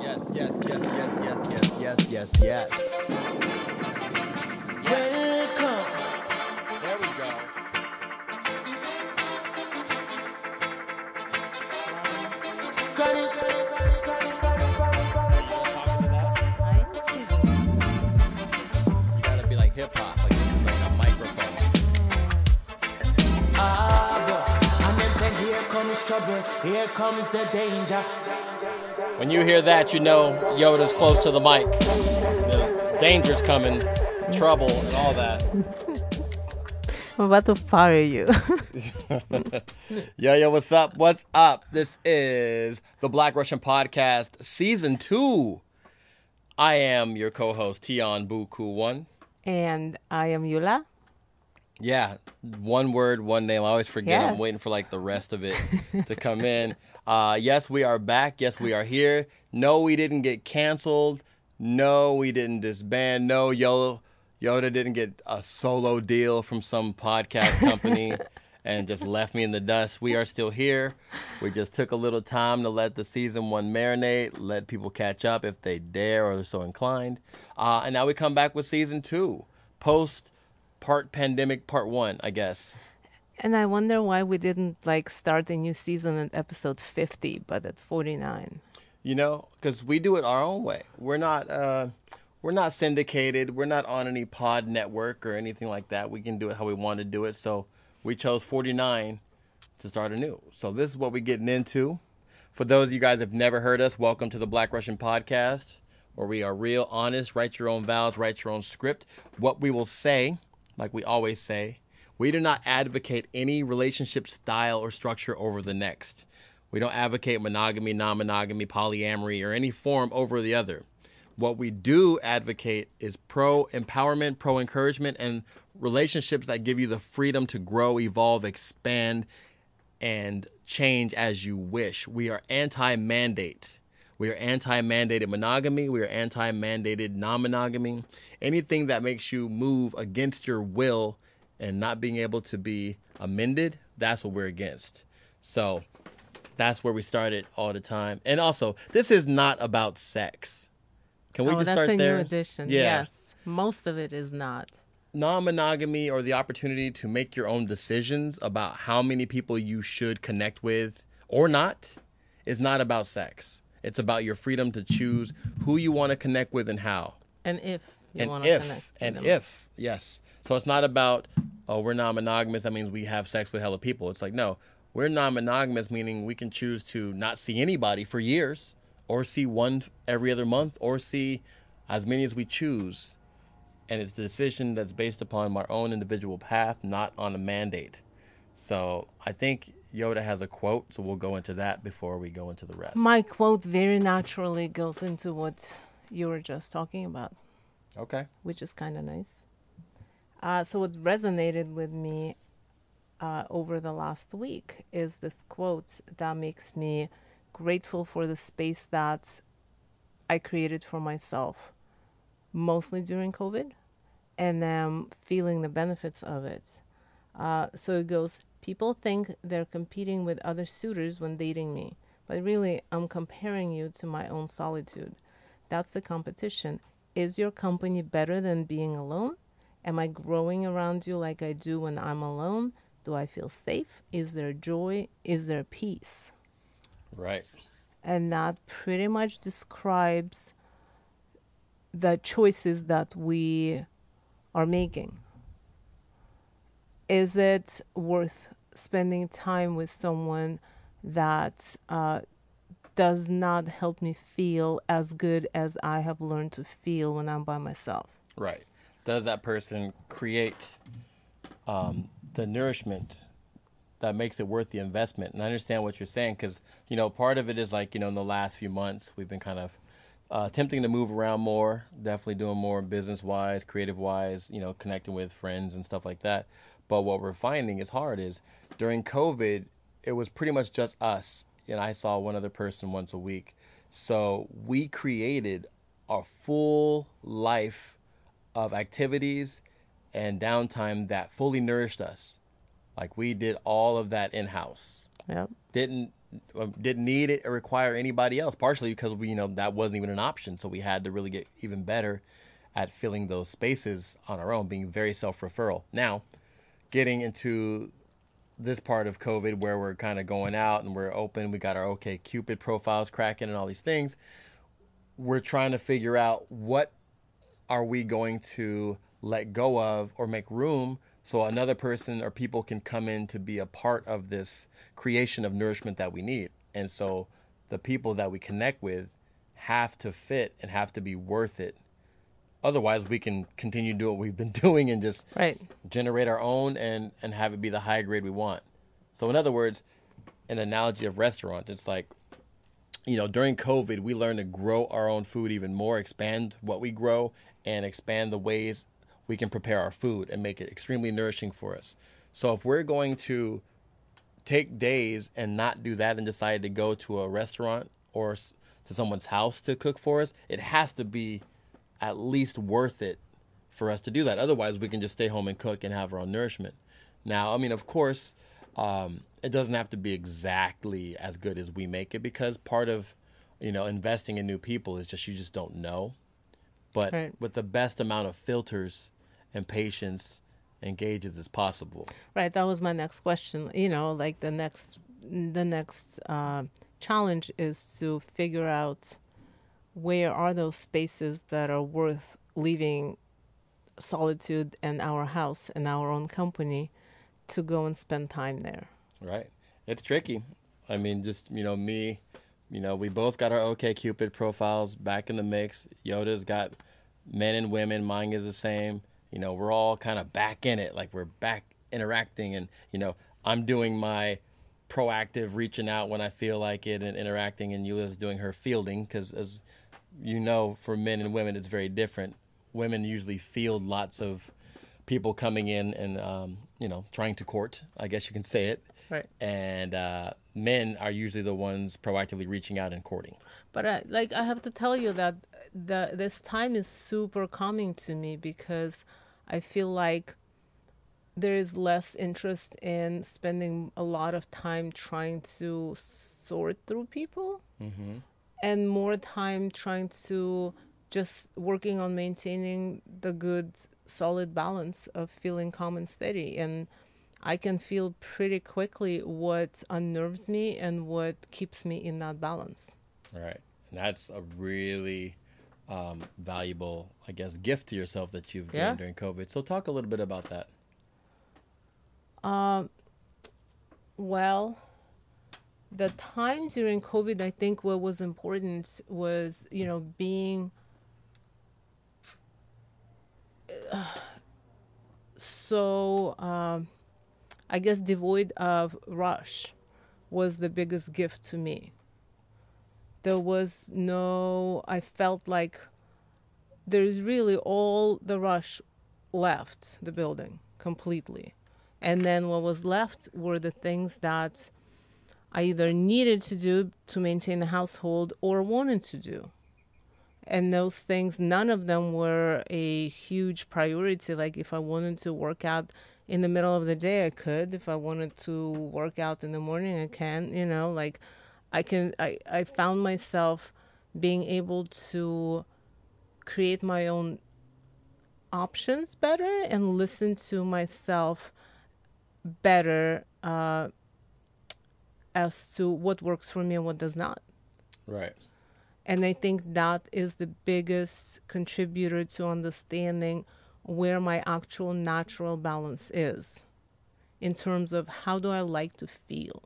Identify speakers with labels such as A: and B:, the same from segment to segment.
A: Yes, yes, yes, yes, yes, yes, yes, yes, yes.
B: Welcome.
A: There we go.
B: Chronics.
C: I see that.
A: You gotta be like hip hop. Like this is like a microphone.
B: Ah, boy. And them say, here comes trouble, here comes the danger.
A: When you hear that, you know Yoda's close to the mic. The danger's coming, trouble, and all that.
C: I'm about to fire you.
A: Yo, yo, what's up? What's up? This is the Black Russian Podcast, Season 2. I am your co host, Tion Buku One.
C: and I am Yula.
A: Yeah, one word, one name. I always forget. I'm waiting for like the rest of it to come in. Uh, yes, we are back. Yes, we are here. No, we didn't get canceled. No, we didn't disband. No, Yo- Yoda didn't get a solo deal from some podcast company and just left me in the dust. We are still here. We just took a little time to let the season one marinate, let people catch up if they dare or they're so inclined. Uh, and now we come back with season two, post part pandemic part one, I guess.
C: And I wonder why we didn't like start a new season at episode 50, but at 49.
A: You know, because we do it our own way. We're not uh, we're not syndicated. We're not on any pod network or anything like that. We can do it how we want to do it. So we chose 49 to start anew. So this is what we're getting into. For those of you guys have never heard us, welcome to the Black Russian Podcast, where we are real, honest, write your own vows, write your own script. What we will say, like we always say, we do not advocate any relationship style or structure over the next. We don't advocate monogamy, non monogamy, polyamory, or any form over the other. What we do advocate is pro empowerment, pro encouragement, and relationships that give you the freedom to grow, evolve, expand, and change as you wish. We are anti mandate. We are anti mandated monogamy. We are anti mandated non monogamy. Anything that makes you move against your will and not being able to be amended, that's what we're against. So that's where we started all the time. And also, this is not about sex. Can we
C: oh,
A: just
C: that's
A: start
C: a
A: there?
C: new addition.
A: Yeah
C: Yes. Most of it is not.
A: non monogamy or the opportunity to make your own decisions about how many people you should connect with or not is not about sex. It's about your freedom to choose who you want to connect with and how.
C: And if you
A: and
C: want to
A: if,
C: connect. with
A: and
C: them.
A: if, yes. So it's not about, oh, we're non monogamous. That means we have sex with hella people. It's like, no, we're non monogamous, meaning we can choose to not see anybody for years or see one every other month or see as many as we choose and it's the decision that's based upon our own individual path, not on a mandate. So I think Yoda has a quote, so we'll go into that before we go into the rest.
C: My quote very naturally goes into what you were just talking about.
A: okay.
C: which is kind of nice. Uh, so, what resonated with me uh, over the last week is this quote that makes me grateful for the space that I created for myself, mostly during COVID, and um, feeling the benefits of it. Uh, so it goes People think they're competing with other suitors when dating me, but really, I'm comparing you to my own solitude. That's the competition. Is your company better than being alone? Am I growing around you like I do when I'm alone? Do I feel safe? Is there joy? Is there peace?
A: Right.
C: And that pretty much describes the choices that we are making. Is it worth spending time with someone that uh, does not help me feel as good as I have learned to feel when I'm by myself?
A: Right. Does that person create um, the nourishment that makes it worth the investment? And I understand what you're saying because, you know, part of it is like, you know, in the last few months, we've been kind of uh, attempting to move around more, definitely doing more business wise, creative wise, you know, connecting with friends and stuff like that. But what we're finding is hard is during COVID, it was pretty much just us. And I saw one other person once a week. So we created a full life of activities and downtime that fully nourished us. Like we did all of that in house.
C: Yep.
A: Didn't um, didn't need it or require anybody else. Partially because we, you know, that wasn't even an option, so we had to really get even better at filling those spaces on our own, being very self referral. Now, getting into this part of COVID where we're kind of going out and we're open, we got our OK Cupid profiles cracking and all these things. We're trying to figure out what are we going to let go of or make room so another person or people can come in to be a part of this creation of nourishment that we need. And so the people that we connect with have to fit and have to be worth it. Otherwise, we can continue to do what we've been doing and just
C: Right.
A: generate our own and and have it be the high grade we want. So in other words, an analogy of restaurants, it's like you know, during COVID, we learned to grow our own food even more, expand what we grow, and expand the ways we can prepare our food and make it extremely nourishing for us. So if we're going to take days and not do that and decide to go to a restaurant or to someone's house to cook for us, it has to be at least worth it for us to do that. Otherwise, we can just stay home and cook and have our own nourishment. Now, I mean, of course, um, it doesn't have to be exactly as good as we make it because part of, you know, investing in new people is just you just don't know. But
C: Right.
A: with the best amount of filters and patience and gauges as possible.
C: Right. That was my next question. You know, like the next the next uh, challenge is to figure out where are those spaces that are worth leaving solitude and our house and our own company to go and spend time there.
A: Right. It's tricky. I mean, just, you know, me, you know, we both got our OK Cupid profiles back in the mix. Yoda's got men and women. Mine is the same. You know, we're all kind of back in it. Like we're back interacting. And, you know, I'm doing my proactive reaching out when I feel like it and interacting. And Yulia's doing her fielding because, as you know, for men and women, it's very different. Women usually field lots of people coming in and um, you know trying to court i guess you can say it
C: Right.
A: and uh, men are usually the ones proactively reaching out and courting.
C: But I, like I have to tell you that the this time is super calming to me because I feel like there is less interest in spending a lot of time trying to sort through people and more time trying to just working on maintaining the good solid balance of feeling calm and steady. And I can feel pretty quickly what unnerves me and what keeps me in that balance.
A: all right and that's a really um, valuable i guess gift to yourself that you've
C: Yeah.
A: gained during covid so talk a little bit about that Um,
C: Well, the time during COVID, I think what was important was, you know, being uh, so, um, I guess, devoid of rush was the biggest gift to me. There was no, I felt like there's really all the rush left the building completely. And then what was left were the things that I either needed to do to maintain the household or wanted to do. And those things, none of them were a huge priority. Like if I wanted to work out in the middle of the day, I could. If I wanted to work out in the morning, I can. You know, like I can. I, I found myself being able to create my own options better and listen to myself better uh, as to what works for me and what does not.
A: right
C: And I think that is the biggest contributor to understanding where my actual natural balance is in terms of how do I like to feel.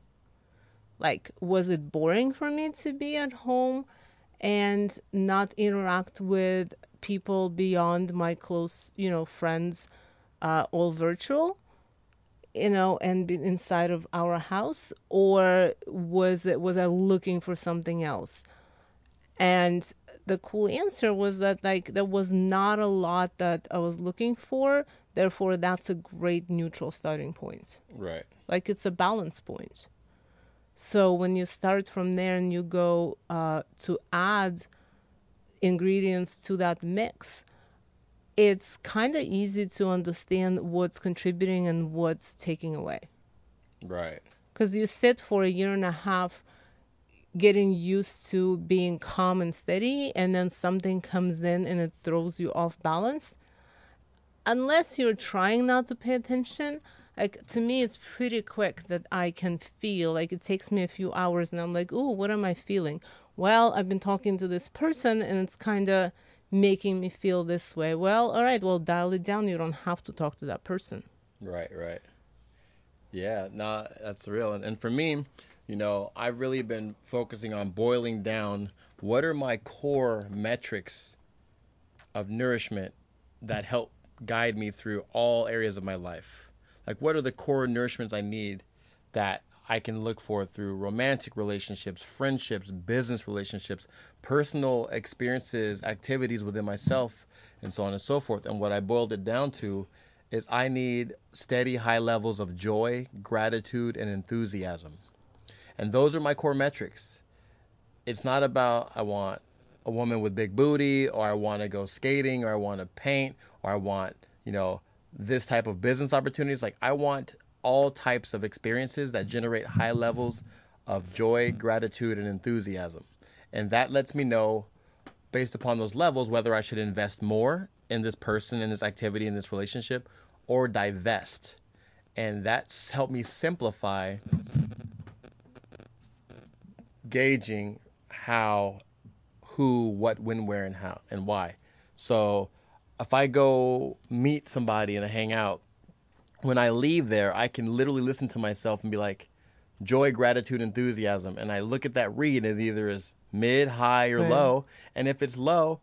C: Like, was it boring for me to be at home and not interact with people beyond my close, you know, friends, uh, all virtual? you know and be inside of our house or was it was i looking for something else and the cool answer was that like there was not a lot that i was looking for. Therefore that's a great neutral starting point.
A: Right.
C: Like it's a balance point. So when you start from there and you go uh, to add ingredients to that mix it's kind of easy to understand what's contributing and what's taking away.
A: Right.
C: Because you sit for a year and a half getting used to being calm and steady and then something comes in and it throws you off balance. Unless you're trying not to pay attention like to me it's pretty quick that i can feel like it takes me a few hours and i'm like oh what am i feeling? Well i've been talking to this person and it's kind of making me feel this way. Well all right well dial it down. You don't have to talk to that person.
A: Right, right. Yeah, no, that's real. And, and for me, you know, I've really been focusing on boiling down what are my core metrics of nourishment that help guide me through all areas of my life. Like, what are the core nourishments I need that I can look for through romantic relationships, friendships, business relationships, personal experiences, activities within myself, and so on and so forth. And what I boiled it down to is I need steady high levels of joy, gratitude, and enthusiasm. And those are my core metrics. It's not about I want a woman with big booty or I want to go skating or I want to paint or I want, you know, this type of business opportunities. Like I want all types of experiences that generate high levels of joy, gratitude, and enthusiasm. And that lets me know based upon those levels whether I should invest more in this person, in this activity, in this relationship, or divest. And that's helped me simplify gauging how, who, what, when, where, and how, and why. So if I go meet somebody and I hang out, when I leave there, I can literally listen to myself and be like, joy, gratitude, enthusiasm. And I look at that read, and it either is mid, high, or
C: Right.
A: low. And if it's low,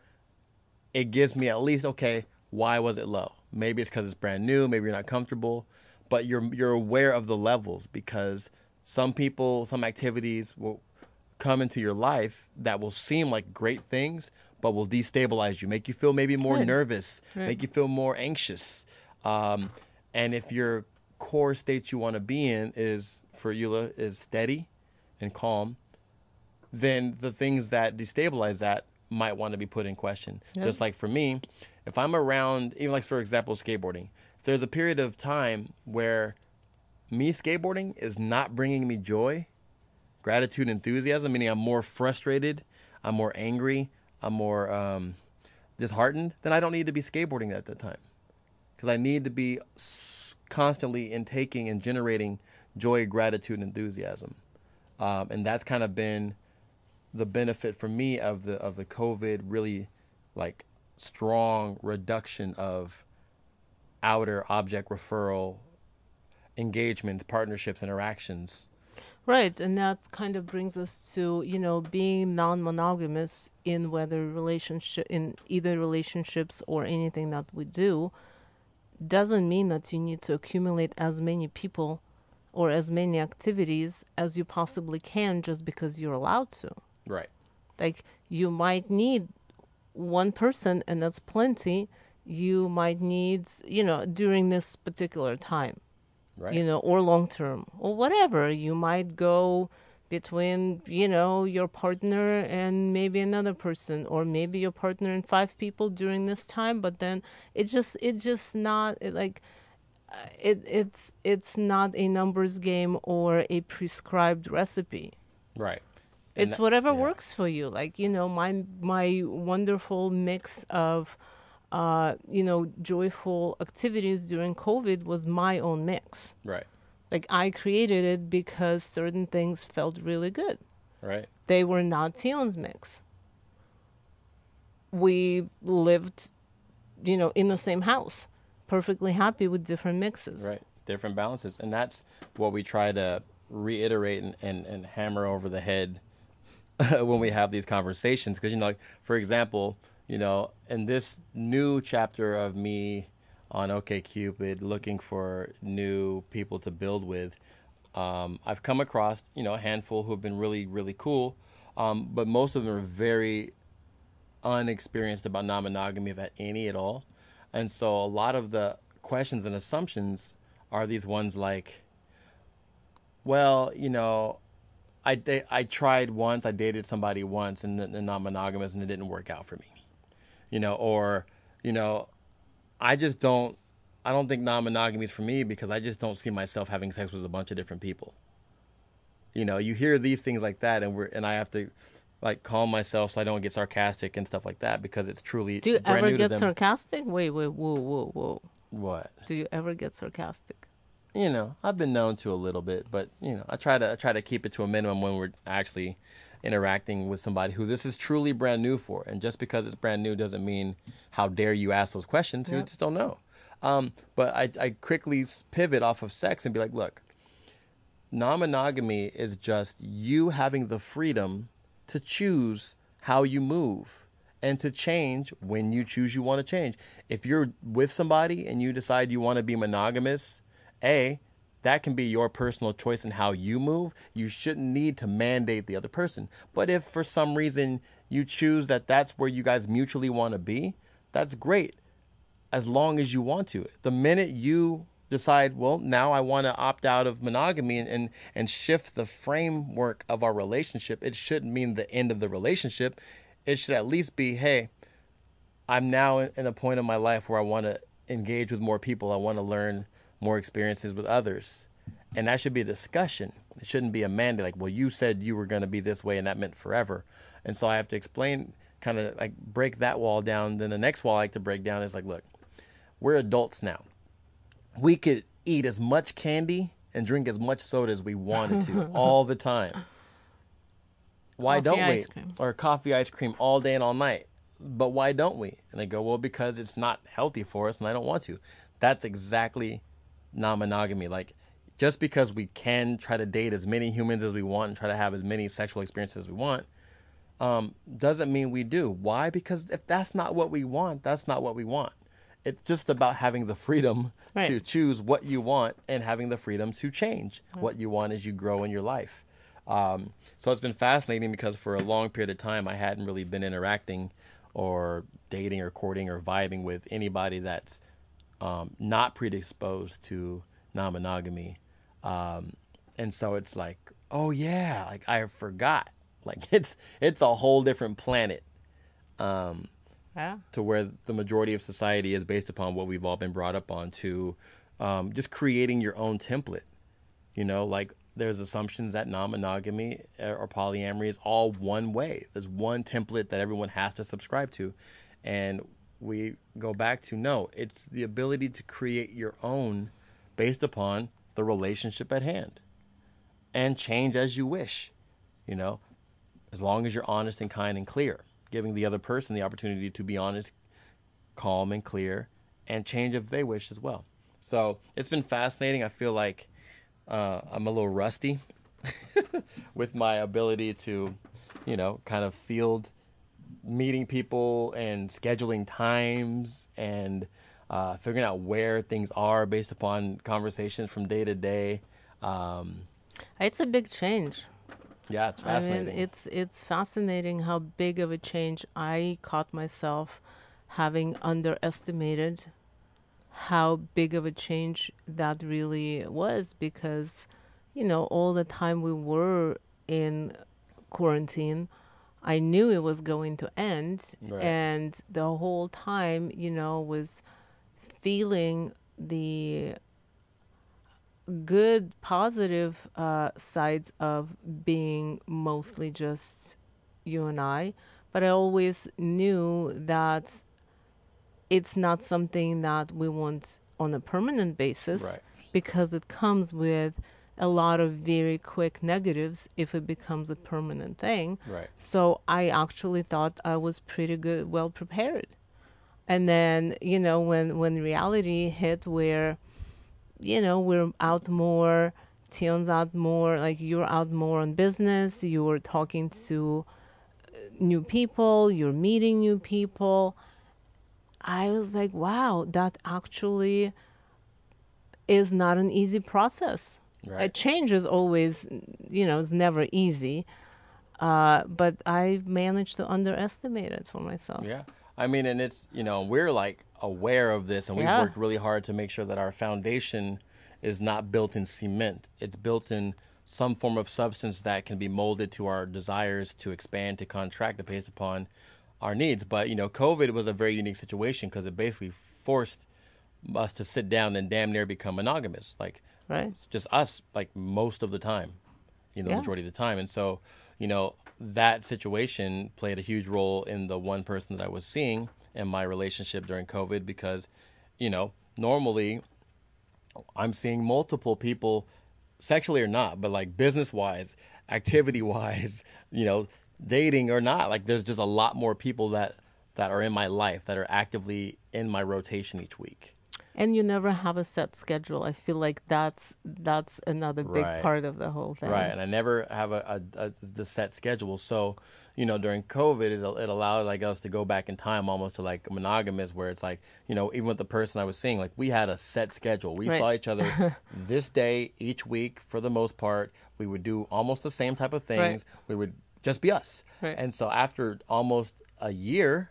A: it gives me at least okay why was it low maybe it's because it's brand new maybe you're not comfortable but you're you're aware of the levels because some people some activities will come into your life that will seem like great things but will destabilize you make you feel maybe more
C: Right.
A: nervous
C: Right.
A: make you feel more anxious um, and if your core state you want to be in is for Eula is steady and calm then the things that destabilize that might want to be put in question.
C: Yeah.
A: Just like for me, if I'm around, even like for example, skateboarding, if there's a period of time where me skateboarding is not bringing me joy, gratitude, enthusiasm, meaning I'm more frustrated, I'm more angry, I'm more um, disheartened, then I don't need to be skateboarding at that time. Because I need to be constantly intaking and generating joy, gratitude, and enthusiasm. Um, and that's kind of been the benefit for me of the of the COVID really like strong reduction of outer object referral engagements, partnerships, interactions.
C: Right, and that kind of brings us to you know being non-monogamous in whether relationship in either relationships or anything that we do doesn't mean that you need to accumulate as many people or as many activities as you possibly can just because you're allowed to.
A: Right.
C: Like you might need one person and that's plenty. You might need, you know, during this particular time
A: Right.
C: you know, or long term, or whatever. You might go between, you know, your partner and maybe another person, or maybe your partner and five people during this time. But then it just, it just not it, like, uh, it it's it's not a numbers game or a prescribed recipe.
A: right. And
C: It's
A: that-
C: whatever
A: yeah.
C: works for you. Like you know, my my wonderful mix of, uh, you know, joyful activities during COVID was my own mix.
A: Right.
C: Like I created it because certain things felt really good.
A: Right.
C: They were not Tion's mix. We lived, you know, in the same house, perfectly happy with different mixes.
A: Right. Different balances. And that's what we try to reiterate and, and, and hammer over the head when we have these conversations. Because, you know, like, for example, you know, in this new chapter of me on OKCupid looking for new people to build with, um, I've come across, you know, a handful who have been really, really cool. Um, but most of them are very unexperienced about non-monogamy if at any at all and so a lot of the questions and assumptions are these ones like well you know i i tried once i dated somebody once and, and non-monogamous and it didn't work out for me you know or you know i just don't i don't think non-monogamy is for me because i just don't see myself having sex with a bunch of different people You know, you hear these things like that, and we're and I have to like calm myself so I don't get sarcastic and stuff like that because it's truly
C: Do you
A: brand
C: ever
A: new
C: get sarcastic? Wait, wait, whoa, whoa, whoa.
A: what?
C: Do you ever get sarcastic?
A: you know, I've been known to a little bit, but you know, I try to I try to keep it to a minimum when we're actually interacting with somebody who this is truly brand new for. And just because it's brand new doesn't mean how dare you ask those questions. You just don't know. Um, but I, I quickly pivot off of sex and be like, look, non-monogamy is just you having the freedom to choose how you move and to change when you choose you want to change. If you're with somebody and you decide you want to be monogamous, A, that can be your personal choice in how you move. You shouldn't need to mandate the other person. But if for some reason you choose that that's where you guys mutually want to be, that's great as long as you want to. The minute you decide, well, now I want to opt out of monogamy and, and, and shift the framework of our relationship, it shouldn't mean the end of the relationship. It should at least be, hey, I'm now in a point in my life where I want to engage with more people. I want to learn more experiences with others. And that should be a discussion. It shouldn't be a mandate like, well, you said you were going to be this way and that meant forever. And so I have to explain, kind of like break that wall down. Then the next wall I like to break down is like, look, we're adults now. We could eat as much candy and drink as much soda as we wanted to all the time. Why
C: Coffee,
A: don't we?
C: cream.
A: Or coffee, ice cream all day and all night. But why don't we? And they go, well, because it's not healthy for us and I don't want to. That's exactly non monogamy. Like, just because we can try to date as many humans as we want and try to have as many sexual experiences as we want, um, doesn't mean we do. Why? Because if that's not what we want, that's not what we want. It's just about having the freedom
C: Right.
A: to choose what you want and having the freedom to change what you want as you grow in your life. Um, so it's been fascinating because for a long period of time, I hadn't really been interacting or dating or courting or vibing with anybody that's um, not predisposed to non monogamy. Um, and so it's like, oh yeah, like I forgot. Like it's it's a whole different planet um,
C: Yeah.
A: to where the majority of society is based upon what we've all been brought up on to um, just creating your own template. You know, like there's assumptions that non-monogamy uh, or polyamory is all one way. There's one template that everyone has to subscribe to, and we go back to no. It's the ability to create your own based upon the relationship at hand, and change as you wish. You know, as long as you're honest and kind and clear, giving the other person the opportunity to be honest, calm and clear, and change if they wish as well. So it's been fascinating. I feel like uh, I'm a little rusty with my ability to, you know, kind of field meeting people and scheduling times and uh, figuring out where things are based upon conversations from day to day. Um,
C: It's a big change.
A: yeah, it's
C: I
A: fascinating.
C: mean, it's it's fascinating how big of a change I caught myself having underestimated how big of a change that really was because you know all the time we were in quarantine I knew it was going to end
A: Right.
C: and the whole time you know was feeling the good positive uh, sides of being mostly just you and I, but I always knew that it's not something that we want on a permanent basis
A: Right.
C: because it comes with a lot of very quick negatives if it becomes a permanent thing.
A: right.
C: So I actually thought I was pretty good, well prepared. And then, you know, when when reality hit where, you know, we're out more, Tion's out more, like you're out more on business, you're talking to uh, new people, you're meeting new people. I was like, wow, that actually is not an easy process. A change is always, you know, it's never easy. Uh, but I've managed to underestimate it for myself.
A: Yeah. I mean, and it's, you know, we're like aware of this and we've worked really hard to make sure that our foundation is not built in cement. It's built in some form of substance that can be molded to our desires to expand, to contract based upon our needs. But, you know, COVID was a very unique situation because it basically forced us to sit down and damn near become monogamous. Like,
C: Right?
A: it's just us, like most of the time. you know,
C: Yeah.
A: the majority of the time. And so, you know, that situation played a huge role in the one person that I was seeing in my relationship during COVID because, you know, normally I'm seeing multiple people, sexually or not, but like business wise, activity wise, you know, dating or not. Like there's just a lot more people that that are in my life that are actively in my rotation each week.
C: And you never have a set schedule. I feel like that's that's another big
A: Right.
C: part of the whole thing.
A: Right, and I never have a, a, a the set schedule. So, you know, during COVID, it it allowed like us to go back in time almost to like monogamous, where it's like, you know, even with the person I was seeing, like we had a set schedule. We
C: Right.
A: saw each other this day each week for the most part. We would do almost the same type of things. We would just be us.
C: Right.
A: And so after almost a year,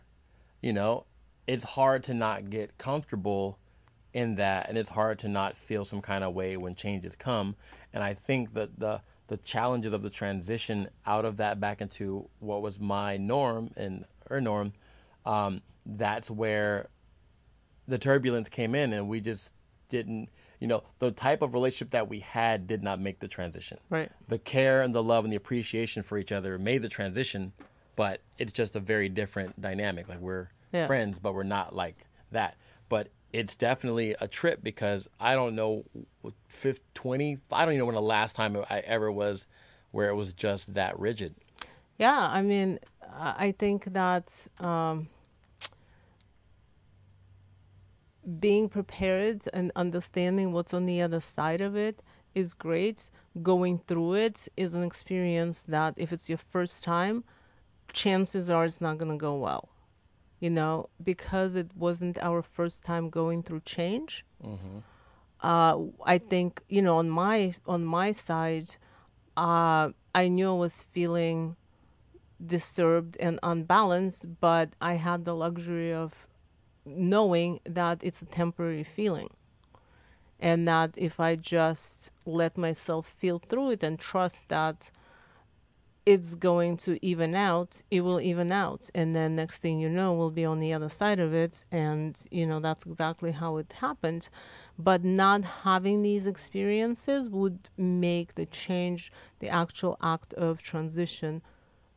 A: you know, it's hard to not get comfortable in that and it's hard to not feel some kind of way when changes come and i think that the the challenges of the transition out of that back into what was my norm and her norm um, that's where the turbulence came in and we just didn't you know the type of relationship that we had did not make the transition
C: Right.
A: the care and the love and the appreciation for each other made the transition but it's just a very different dynamic like we're
C: Yeah.
A: friends but we're not like that but it's definitely a trip because i don't know 50, 20 i don't even know when the last time i ever was where it was just that rigid
C: Yeah, I mean, I think that um, being prepared and understanding what's on the other side of it is great. Going through it is an experience that, if it's your first time, chances are it's not going to go well. You know, because it wasn't our first time going through change. Uh, I think you know on my on my side, uh, I knew I was feeling disturbed and unbalanced, but I had the luxury of knowing that it's a temporary feeling. And that if I just let myself feel through it and trust that it's going to even out, it will even out. And then next thing you know, we'll be on the other side of it. And, you know, that's exactly how it happened. But not having these experiences would make the change, the actual act of transition,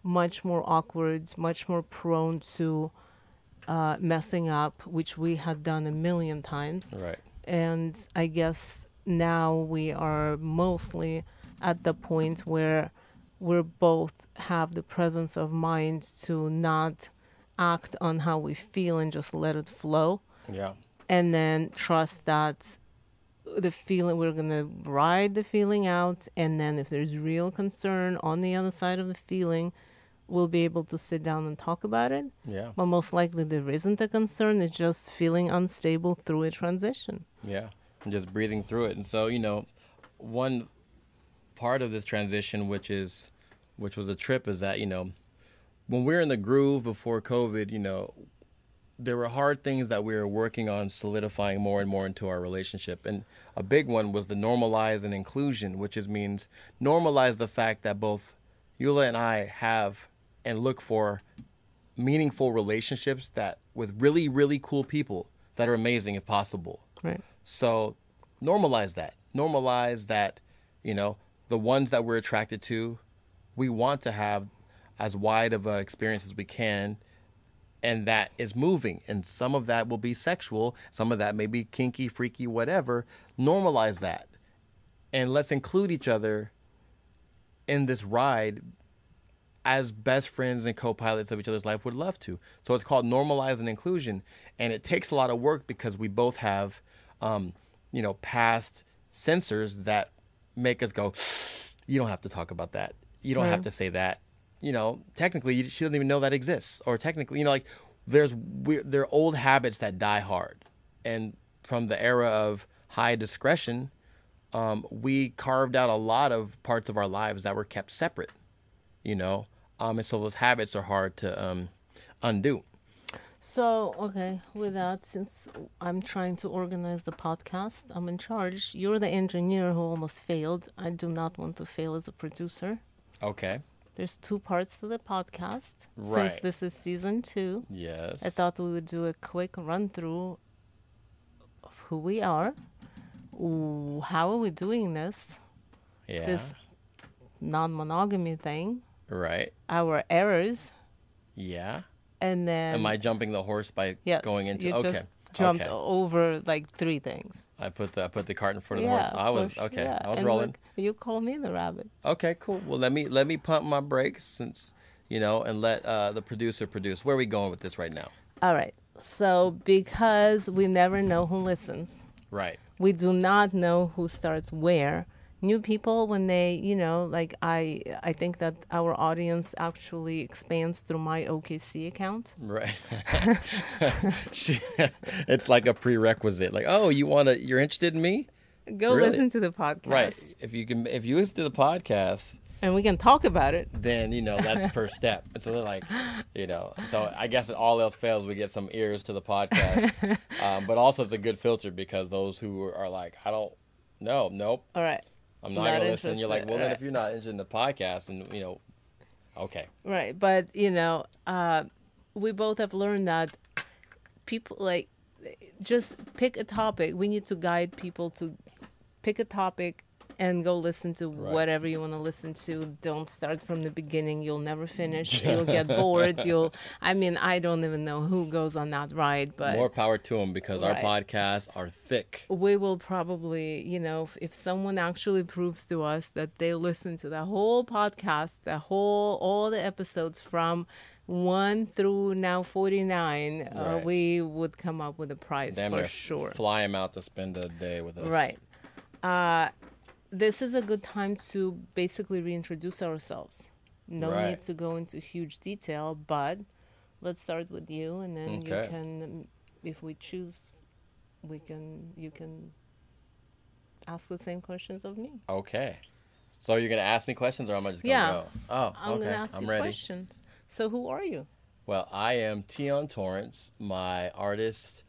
C: much more awkward, much more prone to uh, messing up, which we had done a million times.
A: right
C: And I guess now we are mostly at the point where we both have the presence of mind to not act on how we feel and just let it flow.
A: Yeah.
C: And then trust that the feeling we're going to ride the feeling out and then if there's real concern on the other side of the feeling we'll be able to sit down and talk about it.
A: Yeah.
C: But most likely there isn't a concern it's just feeling unstable through a transition.
A: Yeah, and just breathing through it. And so, you know, one part of this transition, which is, which was a trip, is that you know, when we were in the groove before COVID, you know, there were hard things that we were working on solidifying more and more into our relationship. And a big one was the normalize and inclusion, which is means normalize the fact that both Eula and I have and look for meaningful relationships that with really really cool people that are amazing if possible.
C: right
A: So normalize that. Normalize that, you know, the ones that we're attracted to, we want to have as wide of an experience as we can. And that is moving. And some of that will be sexual. Some of that may be kinky, freaky, whatever. Normalize that. And let's include each other in this ride as best friends and co-pilots of each other's life would love to. So it's called normalize and inclusion, and it takes a lot of work because we both have, um, you know, past censors that make us go, you don't have to talk about that. You don't have to say that. You know, technically, she doesn't even know that exists, or technically, you know, like there's we're there are old habits that die hard, and from the era of high discretion, um, we carved out a lot of parts of our lives that were kept separate you know? Um, and so those habits are hard to um, undo
C: So, okay, with that, since I'm trying to organize the podcast, I'm in charge. You're the engineer who almost failed. I do not want to fail as a producer.
A: okay
C: There's two parts to the podcast.
A: Right.
C: Since this is season two,
A: yes
C: I thought we would do a quick run through of who we are. Ooh, how are we doing this?
A: yeah
C: This non-monogamy thing,
A: Right.
C: our errors,
A: Yeah.
C: And then
A: Am I jumping the horse by
C: yes,
A: going into?
C: you
A: okay.
C: just jumped
A: okay.
C: over like three things.
A: I put the I put the cart in front of the
C: yeah,
A: horse. I was okay.
C: yeah,
A: I was
C: and
A: rolling.
C: look, you call me the rabbit.
A: Okay, cool. Well, let me let me pump my brakes since you know, and let uh, the producer produce. Where are we going with this right now?
C: All right. So because we never know who listens,
A: Right.
C: we do not know who starts where. New people, when they, you know, like I, I think that our audience actually expands through my OKC account.
A: Right. It's like a prerequisite. Like, oh, you want to? You're interested in me?
C: Go
A: Really?
C: listen to the podcast,
A: Right. If you can, if you listen to the podcast,
C: And we can talk about it.
A: then you know that's first step. And so they're like, you know, so I guess if all else fails, we get some ears to the podcast. um, but also, it's a good filter because those who are like, I don't, no, nope,
C: All right.
A: I'm not,
C: Not
A: gonna listen. And you're like, well, then if you're not interested in the podcast, and you know, okay,
C: Right, but you know, uh, we both have learned that people like just pick a topic. We need to guide people to pick a topic and go listen to
A: Right.
C: whatever you want to listen to. Don't start from the beginning. You'll never finish. You'll get bored. You'll. I mean, I don't even know who goes on that ride, but
A: more power to them because our
C: Right.
A: podcasts are thick.
C: we will probably, you know, if, if someone actually proves to us that they listen to the whole podcast, the whole, all the episodes from one through now 49, uh, we would come up with a prize
A: Damn
C: for sure.
A: fly them out to spend a day with us.
C: Right. Uh, this is a good time to basically reintroduce ourselves. No
A: Right.
C: need to go into huge detail, but let's start with you, and then you can, if we choose, we can, you can ask the same questions of me.
A: Okay. So you're gonna ask me questions, or am I just gonna
C: Yeah.
A: go? Oh,
C: I'm
A: okay.
C: gonna ask
A: I'm
C: you
A: ready.
C: questions. So who are you?
A: Well, I am Tion Torrance. My artist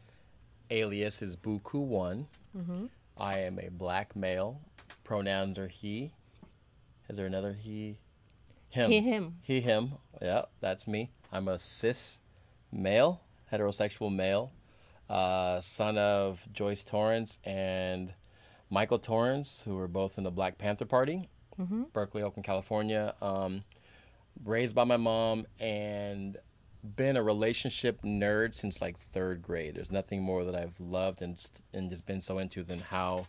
A: alias is Buku One.
C: Mm-hmm.
A: I am a black male. Pronouns are he. Is there another he? Him.
C: He, him.
A: He, him. Yeah, that's me. I'm a cis male, heterosexual male, uh, son of Joyce Torrance and Michael Torrance, who were both in the Black Panther Party, Berkeley, Oakland, California. Um, raised by my mom and been a relationship nerd since like third grade. There's nothing more that I've loved and and just been so into than how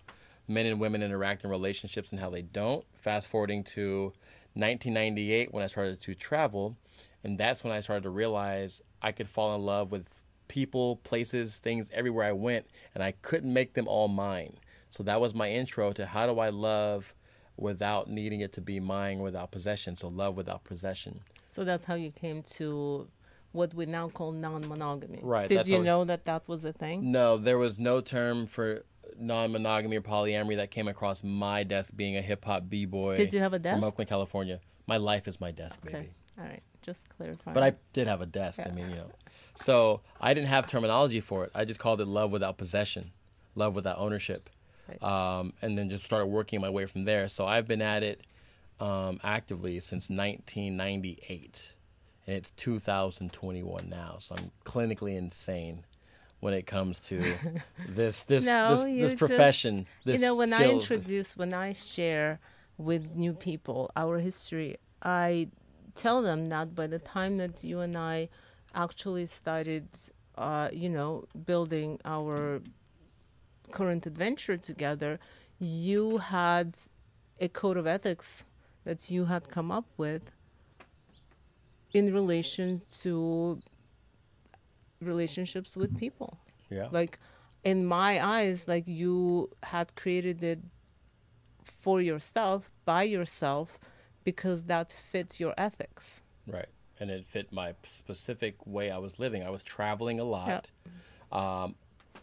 A: men and women interact in relationships and how they don't. Fast forwarding to 1998 when I started to travel, and that's when I started to realize I could fall in love with people, places, things everywhere I went, and I couldn't make them all mine. So that was my intro to how do I love without needing it to be mine without possession. So love without possession.
C: So that's how you came to what we now call non-monogamy.
A: Right,
C: Did you
A: how we-
C: know that that was a thing?
A: No, there was no term for non-monogamy or polyamory that came across my desk being a hip hop b-boy.
C: Did you have a desk?
A: From Oakland, California. My life is my desk, baby.
C: All right. Just clarifying.
A: But I did have a desk. I mean, you know. So I didn't have terminology for it. I just called it love without possession, love without ownership.
C: Right.
A: Um, and then just started working my way from there. So I've been at it um, actively since 1998. And it's 2021 now. So I'm clinically insane when it comes to this this
C: no,
A: this, this
C: just-
A: profession. This
C: you know, when I introduce, when I share with new people our history, I tell them that by the time that you and I actually started, uh, you know, building our current adventure together, you had a code of ethics that you had come up with in relation to relationships with people
A: yeah.
C: like in my eyes like you had created it for yourself by yourself because that fits your ethics
A: Right. And it fit my specific way I was living. I was traveling a lot. Yeah. Um,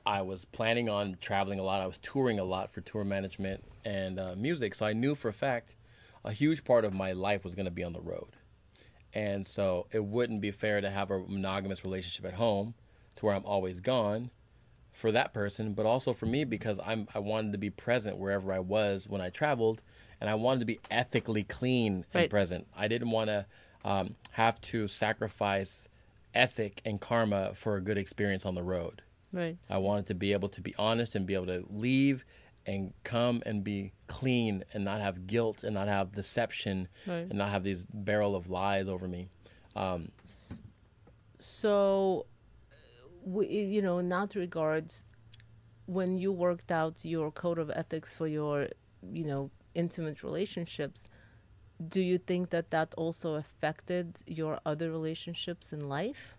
A: I was planning on traveling a lot. I was touring a lot for tour management and uh, music. So I knew for a fact a huge part of my life was going to be on the road. And so it wouldn't be fair to have a monogamous relationship at home to where I'm always gone for that person, but also for me because I'm I wanted to be present wherever I was when I traveled, and I wanted to be ethically clean and
C: Right.
A: present. I didn't want to um, have to sacrifice ethic and karma for a good experience on the road.
C: right
A: I wanted to be able to be honest and be able to leave and come and be clean and not have guilt and not have deception
C: Right.
A: and not have these barrel of lies over me. Um,
C: So, we, you know, in that regards, when you worked out your code of ethics for your, you know, intimate relationships, do you think that that also affected your other relationships in life?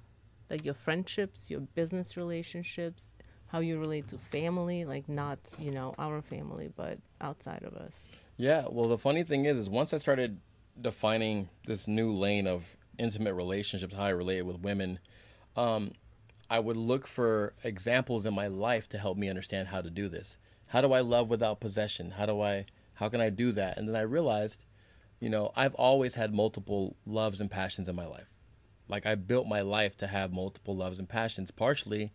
C: Like your friendships, your business relationships, how you relate to family, like not, you know, our family, but outside of us?
A: Yeah, well, the funny thing is, is once I started defining this new lane of intimate relationships, how I relate with women, um, I would look for examples in my life to help me understand how to do this. How do I love without possession? How do I? How can I do that? And then I realized, you know, I've always had multiple loves and passions in my life. Like I built my life to have multiple loves and passions, partially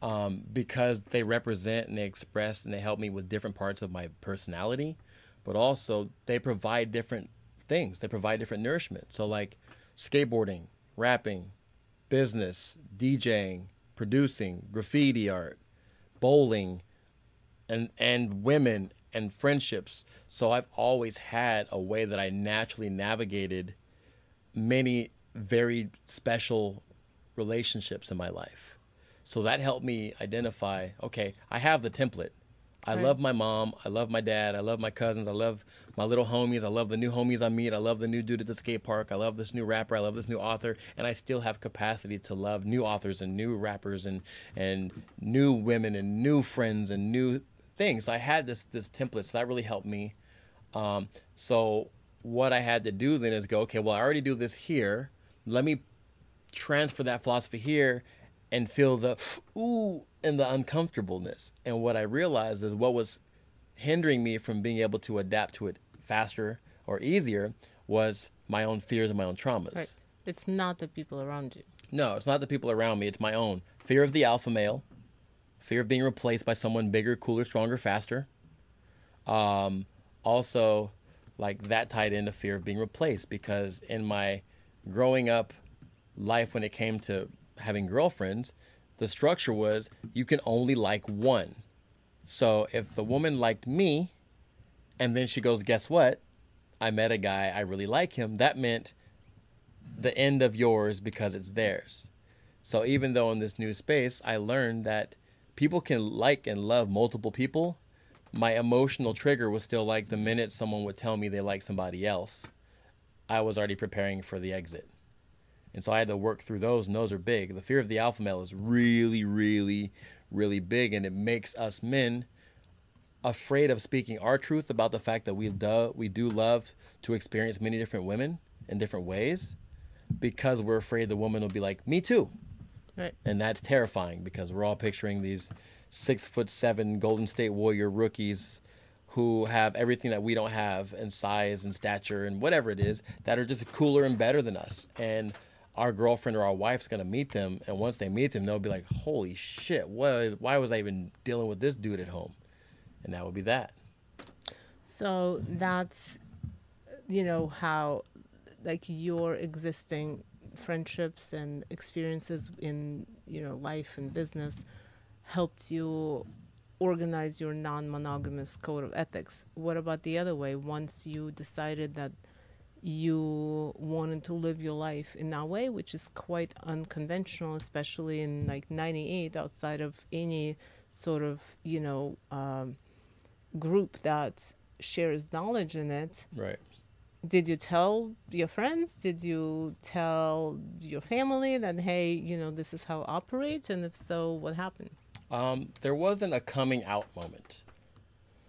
A: um, because they represent and they express and they help me with different parts of my personality, but also they provide different things. They provide different nourishment. So, like skateboarding, rapping, business, DJing, producing, graffiti art, bowling, and and women and friendships. So I've always had a way that I naturally navigated many very special relationships in my life. So that helped me identify, okay, I have the template. I
C: Right.
A: love my mom, I love my dad, I love my cousins, I love my little homies, I love the new homies I meet, I love the new dude at the skate park, I love this new rapper, I love this new author, and I still have capacity to love new authors and new rappers and and new women and new friends and new things. So I had this this template, so that really helped me. Um, so what I had to do then is go, okay, well I already do this here. Let me transfer that philosophy here and feel the ooh and the uncomfortableness. And what I realized is what was hindering me from being able to adapt to it faster or easier was my own fears and my own traumas.
C: Right. It's not the people around you.
A: No, it's not the people around me, it's my own. Fear of the alpha male, fear of being replaced by someone bigger, cooler, stronger, faster. Um, also, like that tied into fear of being replaced because in my growing up life when it came to having girlfriends, the structure was you can only like one. So if the woman liked me and then she goes, Guess what? I met a guy, I really like him, that meant the end of yours because it's theirs. So even though in this new space I learned that people can like and love multiple people, my emotional trigger was still like the minute someone would tell me they like somebody else, I was already preparing for the exit. And so I had to work through those, and those are big. The fear of the alpha male is really, really, really big, and it makes us men afraid of speaking our truth about the fact that we do, we do love to experience many different women in different ways because we're afraid the woman will be like, me too.
C: Right.
A: And that's terrifying because we're all picturing these six foot seven Golden State Warrior rookies who have everything that we don't have in size and stature and whatever it is that are just cooler and better than us. And our girlfriend or our wife's gonna meet them, and once they meet them, they'll be like, "Holy shit! Why was I even dealing with this dude at home?" And that would be that.
C: So that's, you know, how, like, your existing friendships and experiences in, you know, life and business helped you organize your non monogamous code of ethics. What about the other way? Once you decided that you wanted to live your life in that way, which is quite unconventional, especially in like 98, outside of any sort of, you know, um, group that shares knowledge in it.
A: Right.
C: Did you tell your friends? Did you tell your family that, hey, you know, this is how I operate? And if so, what happened?
A: Um, there wasn't a coming out moment.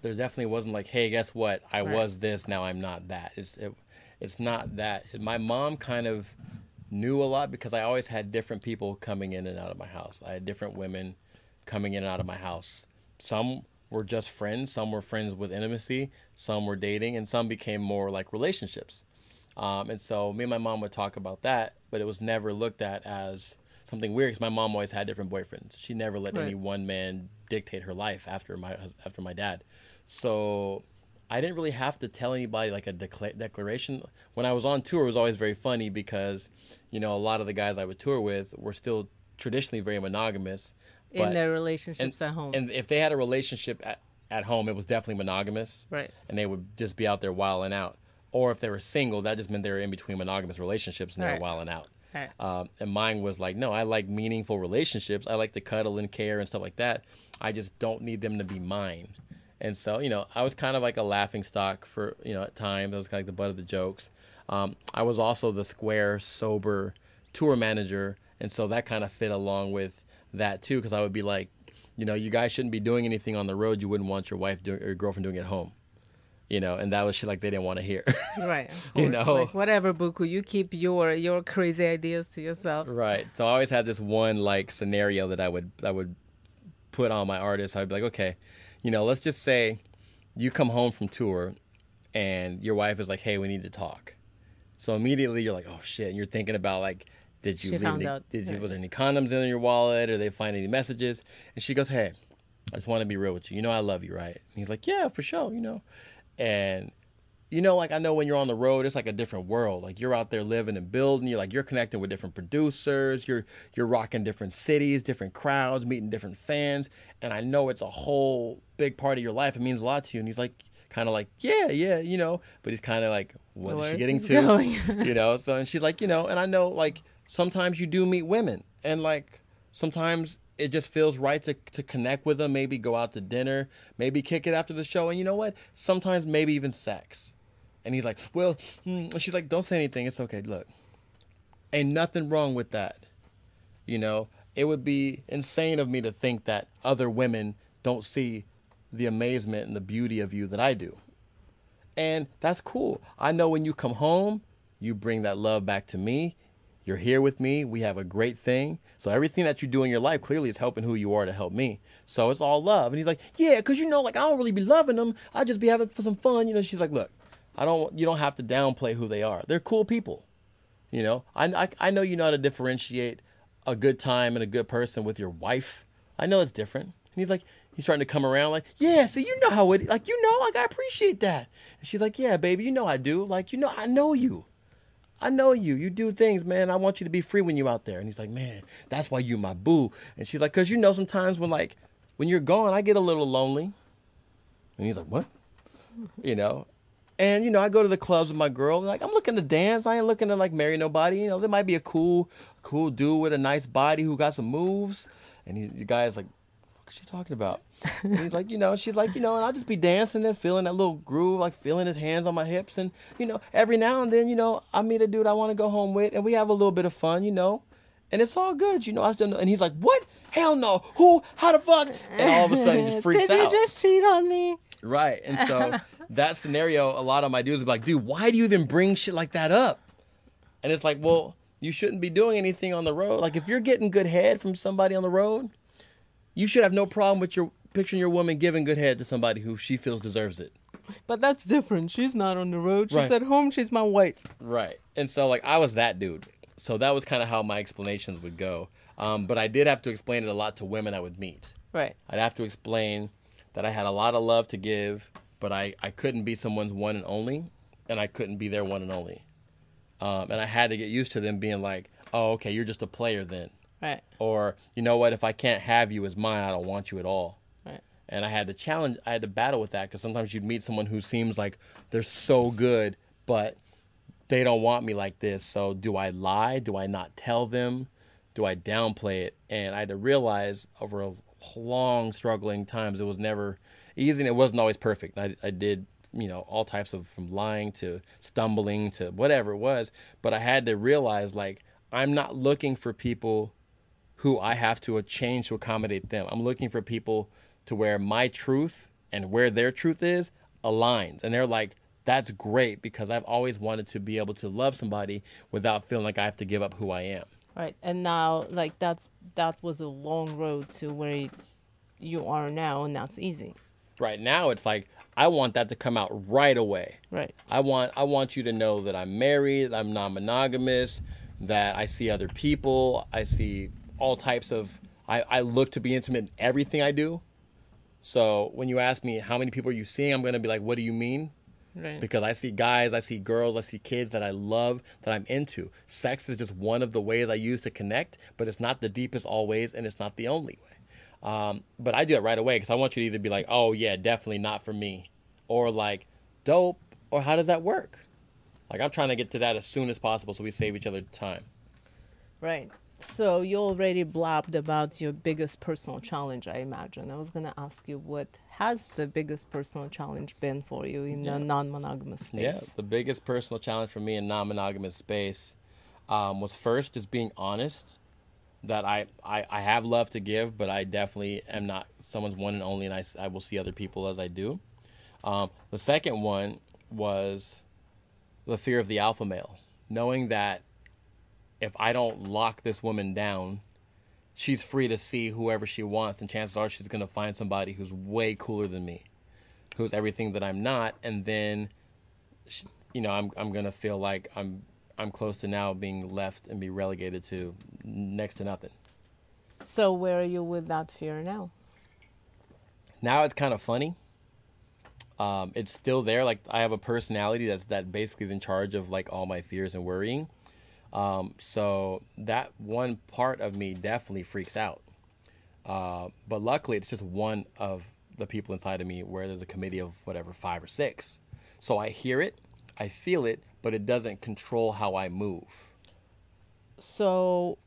A: There definitely wasn't like, hey, guess what? I
C: Right.
A: was this, now I'm not that. It's it, it's not that. My mom kind of knew a lot because I always had different people coming in and out of my house. I had different women coming in and out of my house. Some were just friends, some were friends with intimacy, some were dating, and some became more like relationships. Um, and so me and my mom would talk about that, but it was never looked at as something weird because my mom always had different boyfriends. She never let
C: Right.
A: any one man dictate her life after my after my dad. So I didn't really have to tell anybody like a decla- declaration. When I was on tour, it was always very funny because you know a lot of the guys I would tour with were still traditionally very monogamous.
C: in their relationships at home.
A: and if they had a relationship at, at home it was definitely monogamous,
C: Right.
A: And they would just be out there wilding out. Or if they were single, that just meant they were in between monogamous relationships and they
C: Right.
A: were wilding out.
C: Right.
A: Um, and mine was like, no, I like meaningful relationships. I like to cuddle and care and stuff like that. I just don't need them to be mine. And so, you know, I was kind of like a laughing stock for, you know, at times. I was kind of like the butt of the jokes. Um, I was also the square, sober tour manager. And so that kind of fit along with that too, because I would be like, you know, you guys shouldn't be doing anything on the road you wouldn't want your wife doing, or your girlfriend doing at home. You know, and that was shit like they didn't want to hear.
C: Right.
A: You know.
C: Like, whatever, Buku. You keep your your crazy ideas to yourself.
A: Right. So I always had this one like scenario that I would I would put on my artists. I'd be like, okay, you know, let's just say you come home from tour and your wife is like, hey, we need to talk. So immediately you're like, oh shit, and you're thinking about like, did you
C: She
A: leave any, did you was there any condoms in your wallet or they find any messages? And she goes, hey, I just want to be real with you. You know I love you, right? And he's like, yeah, for sure, you know. And you know, like I know when you're on the road, it's like a different world. Like you're out there living and building. You're like you're connecting with different producers. You're you're rocking different cities, different crowds, meeting different fans. And I know it's a whole big part of your life. It means a lot to you. And he's like, kind of like, yeah, yeah, you know. But he's kind of like, what is
C: Where's
A: she getting to? you know. So and she's like, you know, and I know like sometimes you do meet women, and like sometimes it just feels right to to connect with them. Maybe go out to dinner, maybe kick it after the show, and you know what? Sometimes maybe even sex. And he's like, well, mm. she's like, don't say anything. It's okay. Look, ain't nothing wrong with that. You know, it would be insane of me to think that other women don't see the amazement and the beauty of you that I do. And that's cool. I know when you come home, you bring that love back to me. You're here with me. We have a great thing. So everything that you do in your life clearly is helping who you are to help me. So it's all love. And he's like, yeah, because you know, like I don't really be loving them. I just be having for some fun. You know, she's like, look, I don't. You don't have to downplay who they are. They're cool people. You know, I, I, I know you know how to differentiate a good time and a good person with your wife. I know it's different. And he's like, he's starting to come around like, yeah, see, you know how it, like, you know, like, I appreciate that. And she's like, yeah, baby, you know I do. Like, you know, I know you. I know you. You do things, man. I want you to be free when you're out there. And he's like, man, that's why you my boo. And she's like, cause you know, sometimes when like, when you're gone, I get a little lonely. And he's like, what? You know, and you know, I go to the clubs with my girl. Like I'm looking to dance. I ain't looking to like marry nobody. You know, there might be a cool, cool dude with a nice body who got some moves. And he, the guy's like, "What is she talking about?" And he's like, you know, she's like, you know, and I'll just be dancing and feeling that little groove, like feeling his hands on my hips, and you know, every now and then, you know, I meet a dude I want to go home with, and we have a little bit of fun, you know, and it's all good, you know. I still know. And he's like, "What? Hell no! Who? How the fuck?" And all of a sudden, he freaks
C: Did
A: out.
C: you just cheat on me?
A: Right. And so that scenario, a lot of my dudes would be like, dude, why do you even bring shit like that up? And it's like, well, you shouldn't be doing anything on the road. Like if you're getting good head from somebody on the road, you should have no problem with your picturing your woman giving good head to somebody who she feels deserves it.
C: But that's different. She's not on the road. She's
A: Right.
C: at home. She's my wife.
A: Right. And so like I was that dude. So that was kind of how my explanations would go. Um, but I did have to explain it a lot to women I would meet.
C: Right.
A: I'd have to explain that I had a lot of love to give, but I, I couldn't be someone's one and only, and I couldn't be their one and only. Um, and I had to get used to them being like, oh, okay, you're just a player then.
C: Right.
A: Or, you know what, if I can't have you as mine, I don't want you at all.
C: Right.
A: And I had to challenge, I had to battle with that because sometimes you'd meet someone who seems like they're so good, but they don't want me like this. So do I lie? Do I not tell them? Do I downplay it? And I had to realize over a long struggling times, it was never easy and it wasn't always perfect. I, I did, you know, all types of from lying to stumbling to whatever it was. But I had to realize like, I'm not looking for people who I have to uh, change to accommodate them. I'm looking for people to where my truth and where their truth is aligns. And they're like, that's great because I've always wanted to be able to love somebody without feeling like I have to give up who I am.
C: Right. And now, like that's that was a long road to where you are now, and that's easy.
A: Right now it's like I want that to come out right away.
C: Right.
A: I want I want you to know that I'm married, I'm non-monogamous, that I see other people, I see all types of I, I look to be intimate in everything I do. So when you ask me how many people are you seeing, I'm gonna be like, what do you mean?
C: Right.
A: because I see guys, I see girls, I see kids that I love, that I'm into. Sex is just one of the ways I use to connect, but it's not the deepest always, and it's not the only way. Um, but I do it right away because I want you to either be like, oh, yeah, definitely not for me, or like, dope, or how does that work? Like, I'm trying to get to that as soon as possible so we save each other time.
C: Right. So you already blabbed about your biggest personal challenge, I imagine. I was going to ask you what has the biggest personal challenge been for you in
A: Yeah.
C: the non-monogamous space?
A: Yeah, the biggest personal challenge for me in non-monogamous space um, was first just being honest that I, I I have love to give, but I definitely am not someone's one and only, and I, I will see other people as I do. Um, the second one was the fear of the alpha male, knowing that if I don't lock this woman down, she's free to see whoever she wants, and chances are she's gonna find somebody who's way cooler than me, who's everything that I'm not, and then sh- you know, I'm I'm gonna feel like I'm I'm close to now being left and be relegated to next to nothing.
C: So where are you with that fear now?
A: Now it's kind of funny. Um, it's still there. Like I have a personality that's that basically is in charge of like all my fears and worrying. Um, so that one part of me definitely freaks out. Uh, but luckily, it's just one of the people inside of me where there's a committee of whatever five or six. So I hear it, I feel it, but it doesn't control how I move.
C: So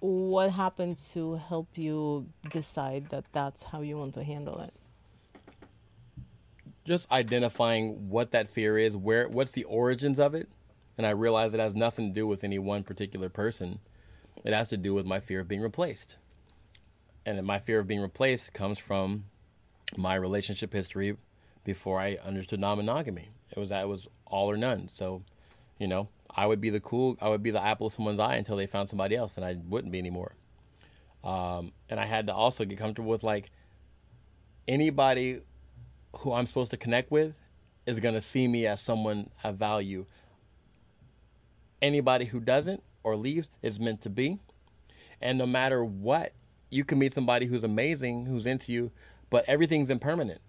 C: what happened to help you decide that that's how you want to handle it?
A: just identifying what that fear is, where what's the origins of it, and I realize it has nothing to do with any one particular person. It has to do with my fear of being replaced. And my fear of being replaced comes from my relationship history before I understood non-monogamy. It was that it was all or none. So, you know, I would be the cool, I would be the apple of someone's eye until they found somebody else, and I wouldn't be anymore. Um, and I had to also get comfortable with like anybody who I'm supposed to connect with is going to see me as someone of value. Anybody who doesn't or leaves is meant to be. And no matter what, you can meet somebody who's amazing, who's into you, but everything's impermanent.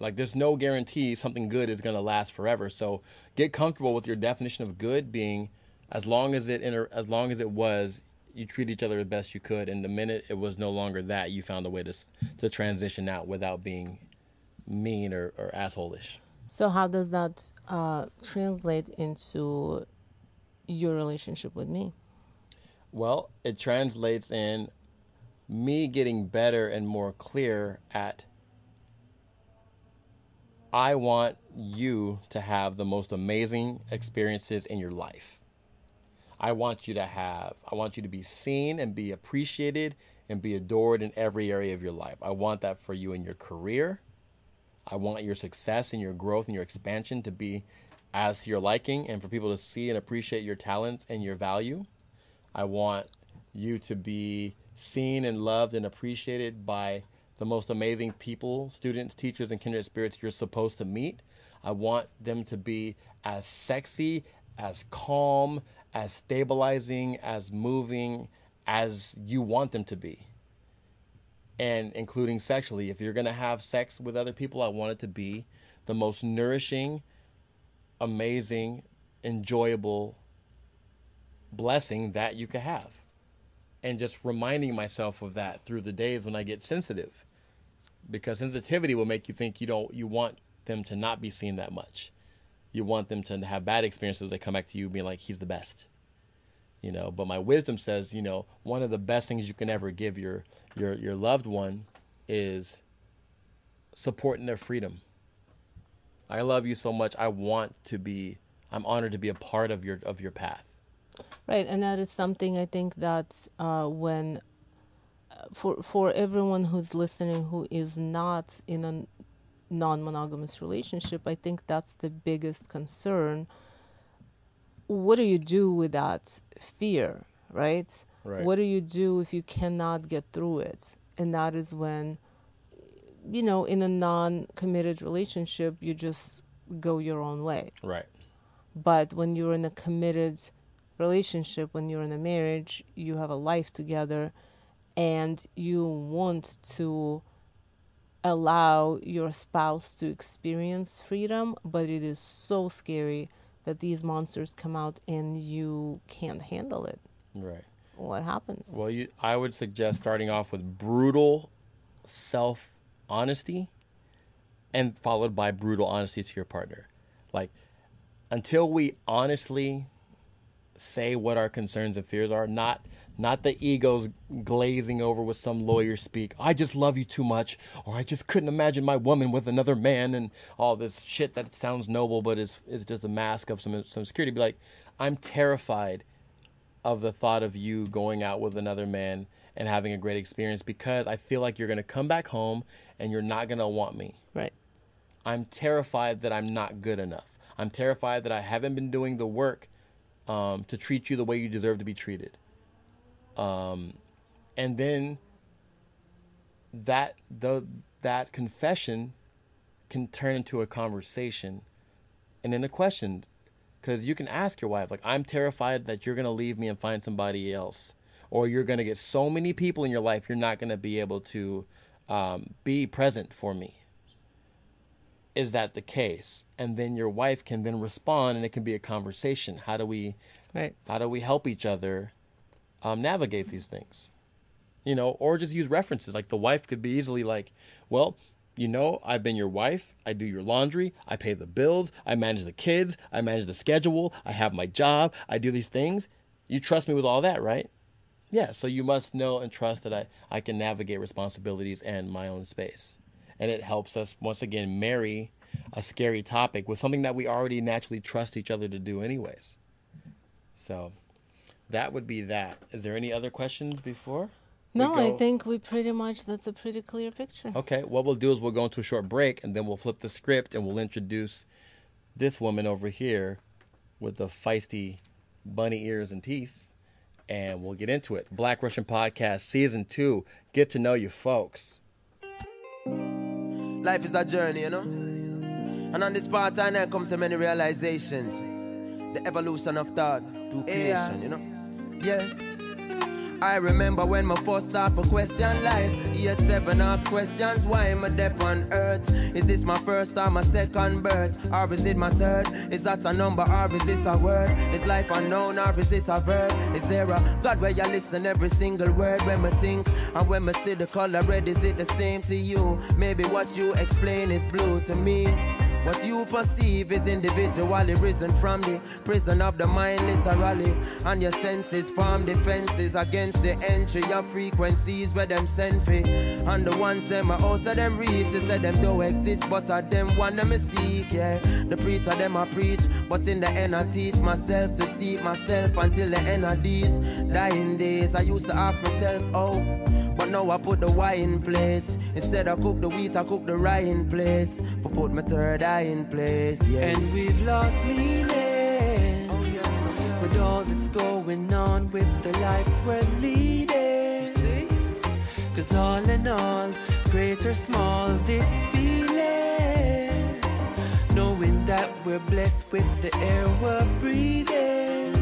A: Like there's no guarantee something good is going to last forever. So get comfortable with your definition of good being as long as it inter- as long as it was you treat each other as best you could and the minute it was no longer that you found a way to to transition out without being mean or, or asshole-ish.
C: So how does that uh, translate into your relationship with me?
A: Well, it translates in me getting better and more clear at I want you to have the most amazing experiences in your life. I want you to have, I want you to be seen and be appreciated and be adored in every area of your life. I want that for you in your career. I want your success and your growth and your expansion to be as your liking and for people to see and appreciate your talents and your value. I want you to be seen and loved and appreciated by the most amazing people, students, teachers, and kindred spirits you're supposed to meet. I want them to be as sexy, as calm, as stabilizing, as moving as you want them to be. And including sexually. If you're going to have sex with other people, I want it to be the most nourishing, amazing, enjoyable blessing that you could have. And just reminding myself of that through the days when I get sensitive. Because sensitivity will make you think you don't you want them to not be seen that much. You want them to have bad experiences They come back to you being like he's the best. You know, but my wisdom says, you know, one of the best things you can ever give your your your loved one is supporting their freedom. I love you so much. I want to be I'm honored to be a part of your of your path.
C: Right, and that is something I think that uh, when for for everyone who's listening who is not in a non-monogamous relationship, I think that's the biggest concern. What do you do with that fear, right?
A: Right.
C: What do you do if you cannot get through it? And that is when you know, in a non-committed relationship, you just go your own way.
A: Right.
C: But when you're in a committed relationship, when you're in a marriage, you have a life together and you want to allow your spouse to experience freedom, but it is so scary that these monsters come out and you can't handle it.
A: Right.
C: what happens.
A: Well, you, I would suggest starting off with brutal self honesty and followed by brutal honesty to your partner. Like, until we honestly say what our concerns and fears are, not not the egos glazing over with some lawyer speak. I just love you too much, or I just couldn't imagine my woman with another man, and all this shit that sounds noble but is is just a mask of some some security. Be like, I'm terrified of the thought of you going out with another man and having a great experience because I feel like you're gonna come back home and you're not gonna want me.
C: Right.
A: I'm terrified that I'm not good enough. I'm terrified that I haven't been doing the work um, to treat you the way you deserve to be treated. Um, and then that the that confession can turn into a conversation and then a question. Because you can ask your wife like i'm terrified that you're going to leave me and find somebody else or you're going to get so many people in your life you're not going to be able to um, be present for me. Is that the case? And then your wife can then respond and it can be a conversation. How do we
C: Right.
A: how do we help each other um, navigate these things you know or just use references. Like the wife could be easily like well you know i've been your wife. I do your laundry. I pay the bills. I manage the kids. I manage the schedule. I have my job. I do these things. You trust me with all that right? Yeah so you must know and trust that i, I can navigate responsibilities and my own space. And it helps us once again marry a scary topic with something that we already naturally trust each other to do anyways. So that would be that. Is there any other questions before?
C: No, I think we pretty much that's a pretty clear picture.
A: Okay, what we'll do is we'll go into a short break and then we'll flip the script and we'll introduce this woman over here with the feisty bunny ears and teeth and we'll get into it. Black Russian Podcast Season 2. Get to know you folks.
D: Life is a journey, you know. And on this part, I there comes to many realizations. The evolution of thought to creation, you know. Yeah. I remember when my first start for question life. Yet seven asked questions, why am I deep on earth? Is this my first or my second birth? Or is it my third? Is that a number or is it a word? Is life unknown or is it a verb? Is there a God where you listen every single word when I think? And when I see the color red, is it the same to you? Maybe what you explain is blue to me. What you perceive is individually risen from the prison of the mind, literally. And your senses form defenses against the entry of frequencies where them send for. And the ones them are out of them reach, they say them don't exist, but are them one them I seek, yeah. The preacher them I preach, but in the end I teach myself to seek myself until the end of these dying days. I used to ask myself, oh. But now I put the why in place. Instead of cook the wheat, I cook the rye in place. But put my third eye in place, yeah.
B: And we've lost meaning with all that's going on with the life we're leading. You see? Cause all in all, great or small, this feeling, knowing that we're blessed with the air we're breathing.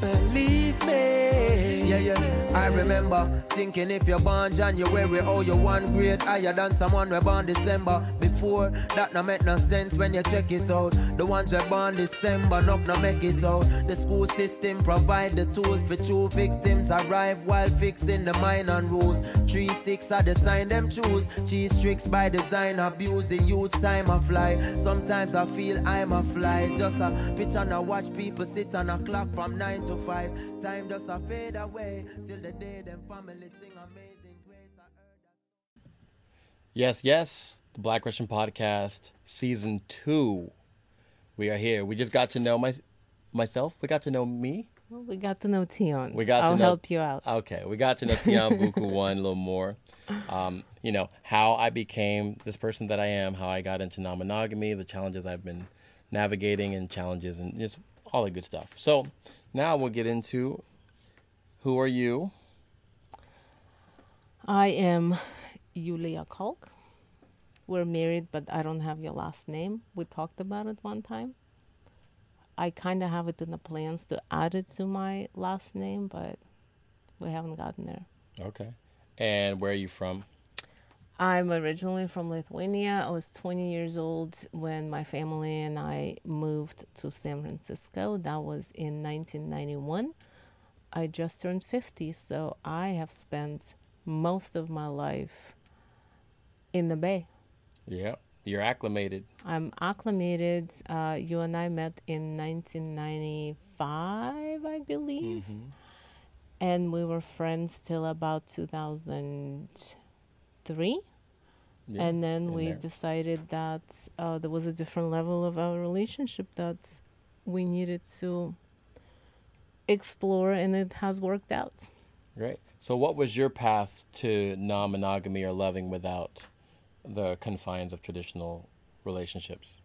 B: Believe me.
D: Yeah, yeah. I remember thinking if you're born January, oh, you're one grade higher than someone we born December. Before that, no make no sense when you check it out. The ones we born December, no, no make it out. The school system provide the tools for true victims arrive while fixing the mind and rules. Three six are the sign them choose. Cheese tricks by design, abuse the youth time I fly. Sometimes I feel I'm a fly. Just a picture and I watch people sit on a clock from nine to five. Time just a fade away till the day them family sing amazing grace.
A: Yes, yes, the Black Russian Podcast Season 2. We are here. We just got to know my, myself. We got to know me.
C: Well, we got to know Tion.
A: We got
C: I'll
A: to know.
C: help you out.
A: Okay, we got to know Tion Buku one a little more. Um, you know how I became this person that I am, how I got into non-monogamy, the challenges I've been navigating, and challenges, and just all the good stuff. So now we'll get into who are you?
C: I am Yulia Kalk. We're married, but I don't have your last name. We talked about it one time. I kind of have it in the plans to add it to my last name, but we haven't gotten there.
A: Okay, and where are you from?
C: I'm originally from Lithuania. I was 20 years old when my family and I moved to San Francisco. That was in 1991. I just turned 50, so I have spent most of my life in the Bay.
A: Yeah, you're acclimated.
C: I'm acclimated. Uh, you and I met in 1995, I believe.
A: Mm-hmm.
C: And we were friends till about 2003.
A: Yeah,
C: and then we
A: there.
C: decided that uh, there was a different level of our relationship that we needed to explore, and it has worked out.
A: Right. So, what was your path to non monogamy or loving without the confines of traditional relationships?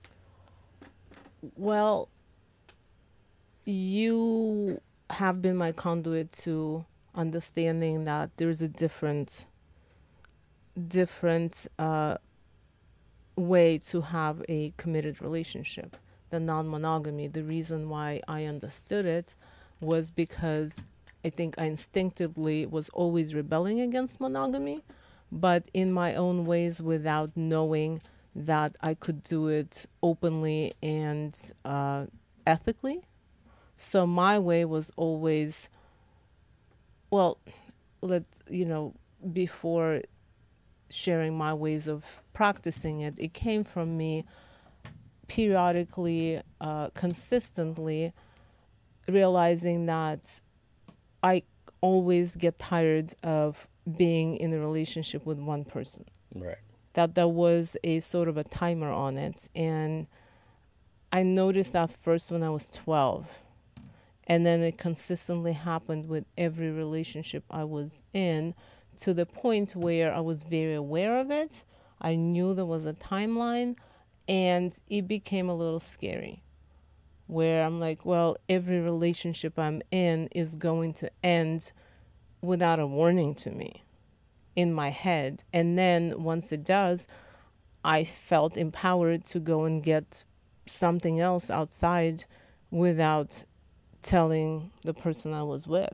C: Well, you have been my conduit to understanding that there's a different different uh, way to have a committed relationship the non-monogamy the reason why i understood it was because i think i instinctively was always rebelling against monogamy but in my own ways without knowing that i could do it openly and uh, ethically. So my way was always well let you know before sharing my ways of practicing it it came from me periodically uh, consistently realizing that i always get tired of being in a relationship with one person.
A: Right.
C: that there was a sort of a timer on it. And i noticed that first when i was 12 and then it consistently happened with every relationship i was in to the point where i was very aware of it. I knew there was a timeline and it became a little scary. Where i'm like well every relationship i'm in is going to end without a warning to me in my head. And then once it does, I felt empowered to go and get something else outside without telling the person I was with.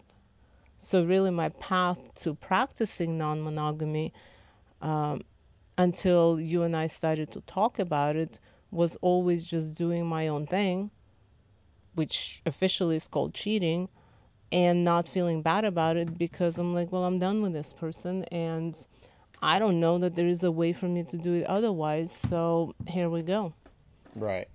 C: So, really, my path to practicing non monogamy um, until you and I started to talk about it was always just doing my own thing, which officially is called cheating and not feeling bad about it because I'm like, well, I'm done with this person and I don't know that there is a way for me to do it otherwise. So here we go.
A: Right.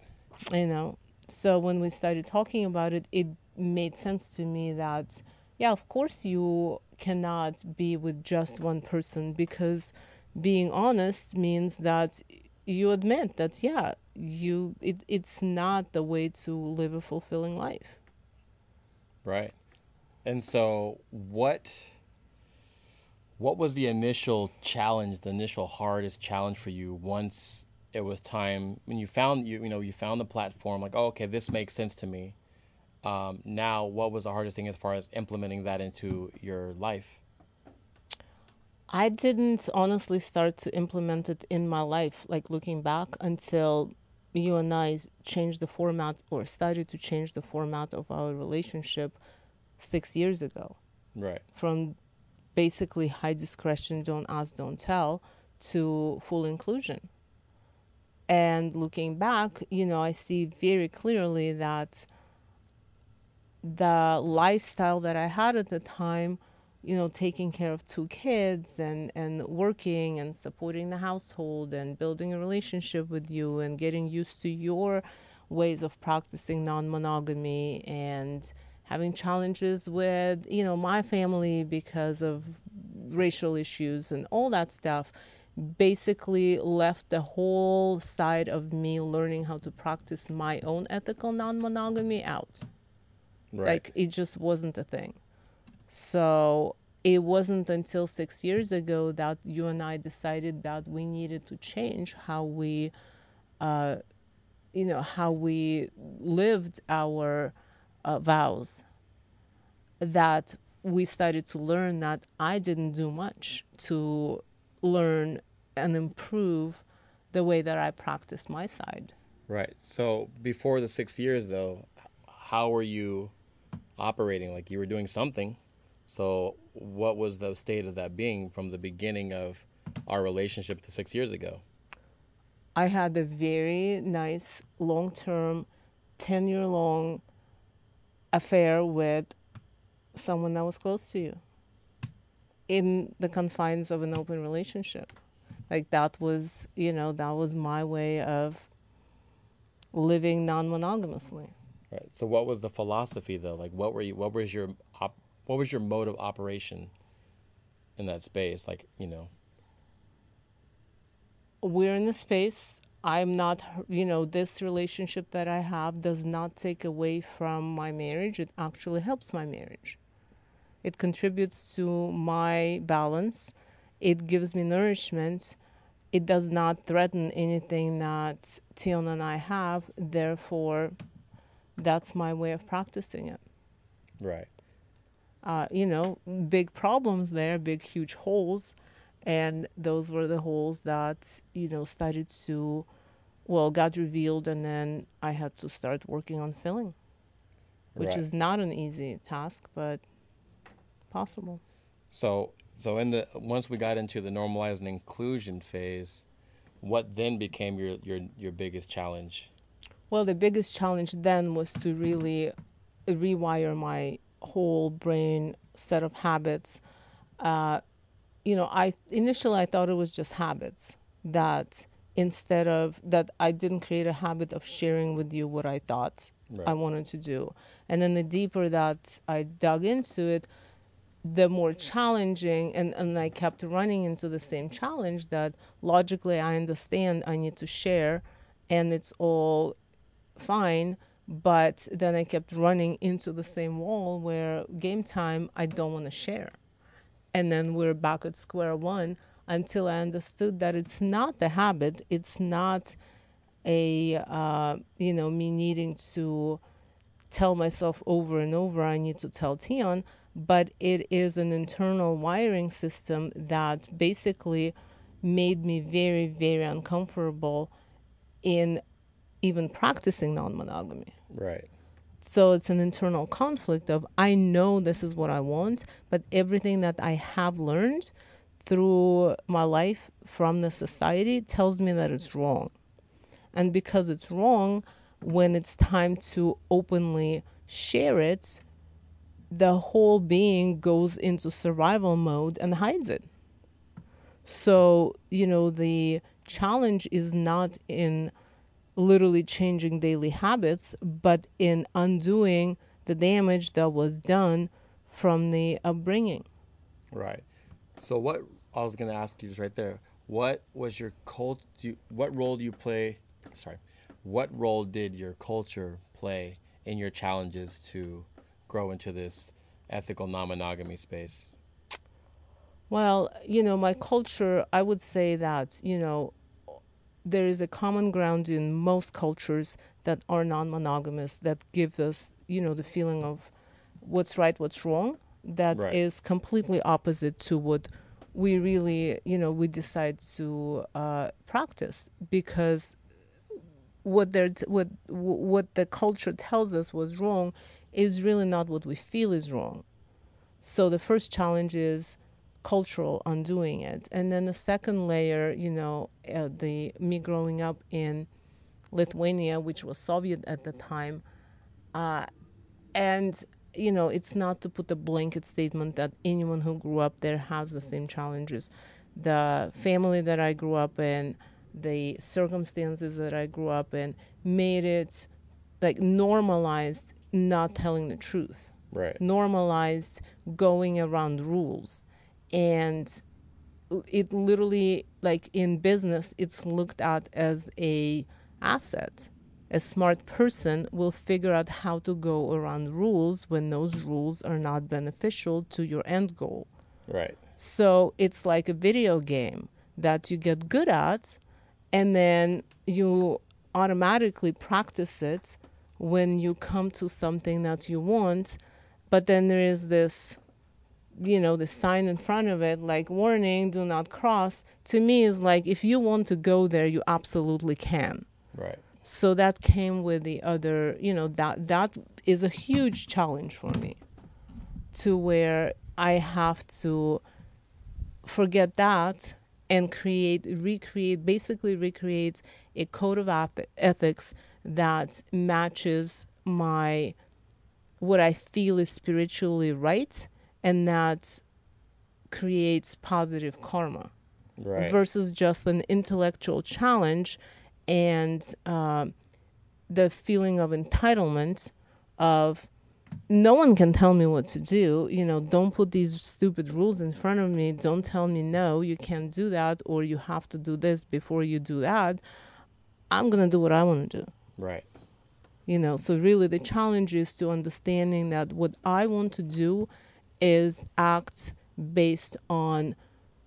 C: You know. So when we started talking about it, it made sense to me that yeah, of course you cannot be with just one person because being honest means that you admit that yeah, you it, it's not the way to live a fulfilling life.
A: Right. And so what what was the initial challenge, the initial hardest challenge for you once it was time when you found you you know, you found the platform like, oh, okay, this makes sense to me. Um, now what was the hardest thing as far as implementing that into your life?
C: I didn't honestly start to implement it in my life, like looking back, until you and I changed the format or started to change the format of our relationship six years ago.
A: Right.
C: From basically high discretion, don't ask, don't tell, to full inclusion. And looking back, you know, I see very clearly that the lifestyle that I had at the time, you know, taking care of two kids and, and working and supporting the household and building a relationship with you and getting used to your ways of practicing non monogamy and having challenges with, you know, my family because of racial issues and all that stuff basically left the whole side of me learning how to practice my own ethical non monogamy out.
A: Right.
C: Like it just wasn't a thing. So it wasn't until six years ago that you and I decided that we needed to change how we, uh, you know, how we lived our uh, vows. That we started to learn that I didn't do much to learn and improve the way that I practiced my side.
A: Right. So before the six years, though, how were you operating? Like you were doing something. So what was the state of that being from the beginning of our relationship to six years ago?
C: I had a very nice long term, 10 year long affair with someone that was close to you in the confines of an open relationship. Like that was, you know, that was my way of living non-monogamously.
A: Right. So, what was the philosophy though? Like, what were you? What was your op, What was your mode of operation in that space? Like, you know.
C: We're in the space. I'm not, you know, this relationship that I have does not take away from my marriage. It actually helps my marriage. It contributes to my balance. It gives me nourishment. It does not threaten anything that Tion and I have. Therefore, that's my way of practicing it.
A: Right.
C: Uh, you know, big problems there, big, huge holes. And those were the holes that, you know, started to, well, got revealed. And then I had to start working on filling, which
A: Right.
C: is not an easy task, but possible.
A: So, so in the once we got into the normalized and inclusion phase, what then became your your your biggest challenge?
C: Well, the biggest challenge then was to really rewire my whole brain set of habits. Uh, you know, I initially I thought it was just habits that instead of that I didn't create a habit of sharing with you what I thought
A: Right.
C: I wanted to do. And then the deeper that I dug into it, the more challenging and, and I kept running into the same challenge that logically I understand I need to share and it's all fine but then I kept running into the same wall where game time I don't want to share. And then we're back at square one until I understood that it's not the habit, it's not a uh, you know me needing to tell myself over and over I need to tell Tion, but it is an internal wiring system that basically made me very, very uncomfortable in even practicing non monogamy.
A: Right.
C: So it's an internal conflict of I know this is what I want, but everything that I have learned through my life from the society tells me that it's wrong. And because it's wrong, when it's time to openly share it, the whole being goes into survival mode and hides it. So, you know, the challenge is not in literally changing daily habits, but in undoing the damage that was done from the upbringing.
A: Right. So what I was going to ask you is right there. What was your cult? You, what role do you play? Sorry. What role did your culture play in your challenges to grow into this ethical non-monogamy space?
C: Well, you know, my culture, I would say that, you know, there is a common ground in most cultures that are non monogamous that give us, you know, the feeling of what's right, what's wrong. That is
A: Right.
C: completely opposite to what we really, you know, we decide to uh, practice because what they're t- what what the culture tells us was wrong is really not what we feel is wrong. So the first challenge is cultural undoing it, and then the second layer, you know, uh, the me growing up in Lithuania, which was Soviet at the time, uh, and you know, it's not to put a blanket statement that anyone who grew up there has the same challenges. The family that I grew up in, the circumstances that I grew up in, made it like normalized not telling the truth
A: Right.
C: normalized going around rules and it literally like in business it's looked at as a asset a smart person will figure out how to go around rules when those rules are not beneficial to your end goal
A: Right.
C: so it's like a video game that you get good at, and then you automatically practice it when you come to something that you want. But then there is this, you know, the sign in front of it like warning, do not cross. To me, is like if you want to go there, you absolutely can.
A: Right.
C: So that came with the other, you know, that that is a huge challenge for me to where I have to forget that and create recreate basically recreate a code of ethics that matches my what I feel is spiritually right and that creates positive karma
A: Right.
C: versus just an intellectual challenge and uh, the feeling of entitlement of no one can tell me what to do you know don't put these stupid rules in front of me don't tell me no you can't do that or you have to do this before you do that i'm going to do what i want to do
A: right.
C: you know so really the challenge is to understanding that what i want to do is act based on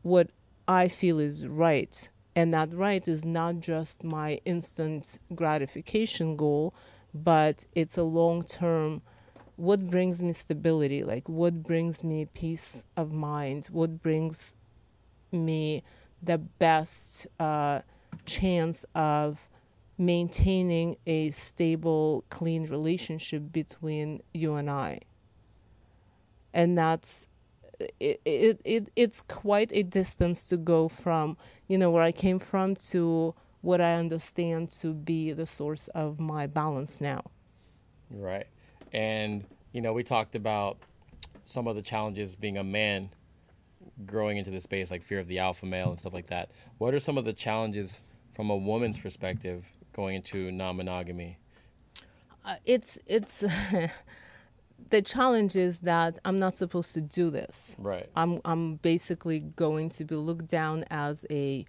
C: what i feel is right. And that right is not just my instant gratification goal but it's a long term what brings me stability? Like what brings me peace of mind? What brings me the best uh, chance of maintaining a stable, clean relationship between you and I. And that's it, it, it it's quite a distance to go from, you know, where I came from to what I understand to be the source of my balance now.
A: Right. And, you know, we talked about some of the challenges being a man growing into the space, like fear of the alpha male and stuff like that. What are some of the challenges from a woman's perspective going into non monogamy?
C: Uh, it's it's the challenge is that I'm not supposed to do this.
A: Right.
C: I'm I'm basically going to be looked down as a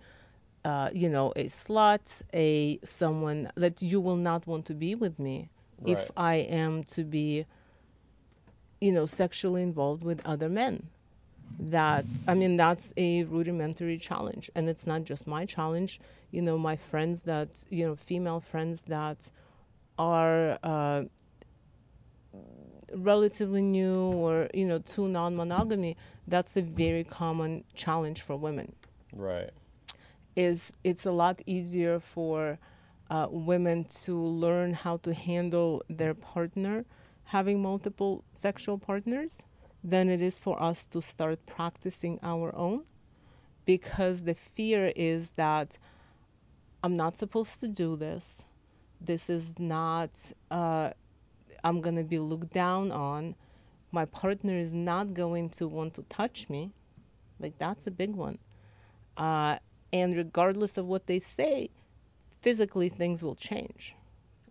C: uh, you know a slut, a someone that you will not want to be with me
A: Right.
C: if I am to be you know sexually involved with other men. That I mean that's a rudimentary challenge, and it's not just my challenge. You know, my friends that you know female friends that are. Uh, relatively new or you know to non-monogamy that's a very common challenge for women
A: Right.
C: is it's a lot easier for uh, women to learn how to handle their partner having multiple sexual partners than it is for us to start practicing our own because the fear is that i'm not supposed to do this this is not uh, i'm going to be looked down on my partner is not going to want to touch me like that's a big one uh, and regardless of what they say physically things will change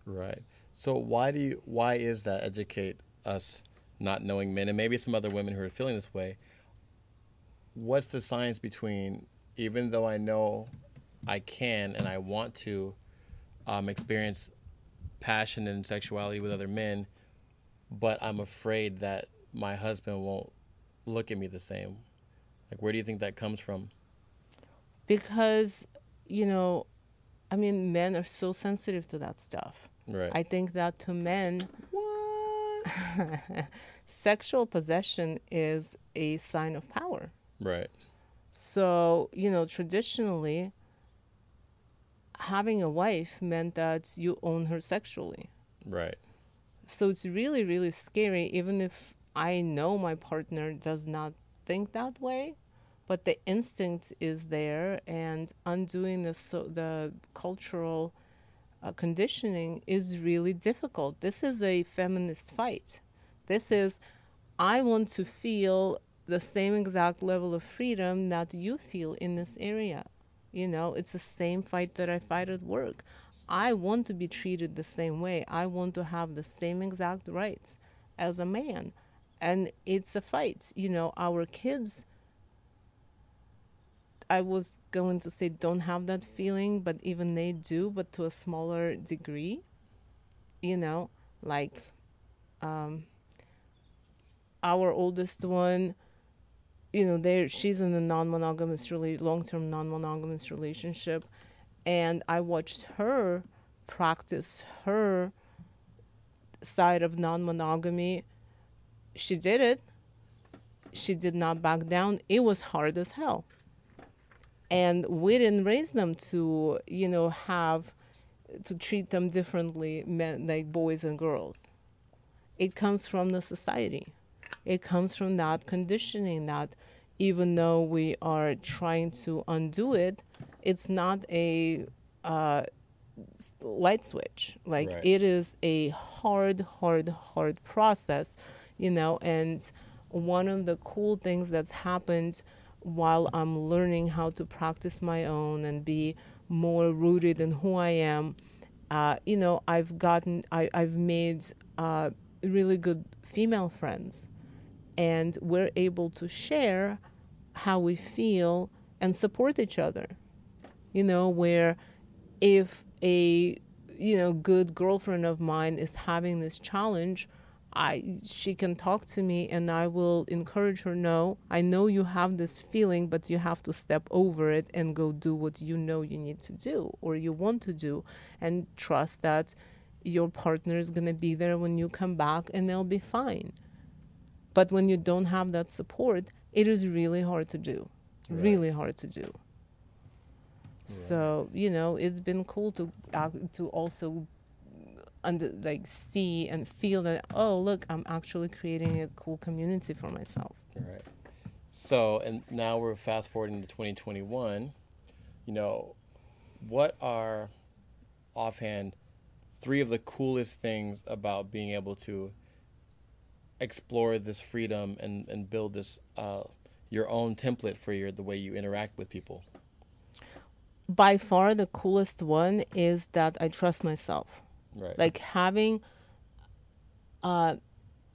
A: Right. So why do you why is that educate us not knowing men and maybe some other women who are feeling this way? What's the science between even though I know I can and I want to um, experience passion and sexuality with other men, but I'm afraid that my husband won't look at me the same. Like where do you think that comes from?
C: because you know i mean men are so sensitive to that stuff
A: Right.
C: i think that to men What sexual possession is a sign of power
A: right.
C: So, you know, traditionally, having a wife meant that you own her sexually.
A: Right.
C: So it's really, really scary, even if I know my partner does not think that way, but the instinct is there, and undoing the, so, the cultural uh, conditioning is really difficult. This is a feminist fight. This is, I want to feel the same exact level of freedom that you feel in this area. You know, it's the same fight that I fight at work. I want to be treated the same way. I want to have the same exact rights as a man. And it's a fight. You know, our kids, I was going to say, don't have that feeling, but even they do, but to a smaller degree. You know, like um, our oldest one, you know, there she's in a non-monogamous, really long-term non-monogamous relationship, and I watched her practice her side of non-monogamy. She did it. She did not back down. It was hard as hell. And we didn't raise them to, you know, have to treat them differently, men like boys and girls. It comes from the society. It comes from that conditioning that even though we are trying to undo it, it's not a uh, light switch. Like
A: Right.
C: it is a hard, hard, hard process, you know. And one of the cool things that's happened while I'm learning how to practice my own and be more rooted in who I am, uh, you know, I've gotten, I, I've made uh, really good female friends, and we're able to share how we feel and support each other. You know, where if a you know good girlfriend of mine is having this challenge i she can talk to me and i will encourage her no i know you have this feeling but you have to step over it and go do what you know you need to do or you want to do and trust that your partner is going to be there when you come back and they'll be fine but when you don't have that support it is really hard to do really hard to do so you know, it's been cool to uh, to also under like see and feel that oh look, I'm actually creating a cool community for myself.
A: Right. So, and now we're fast forwarding to 2021. You know, what are offhand three of the coolest things about being able to explore this freedom and, and build this uh, your own template for your the way you interact with people?
C: By far, the coolest one is that I trust myself.
A: Right.
C: like having uh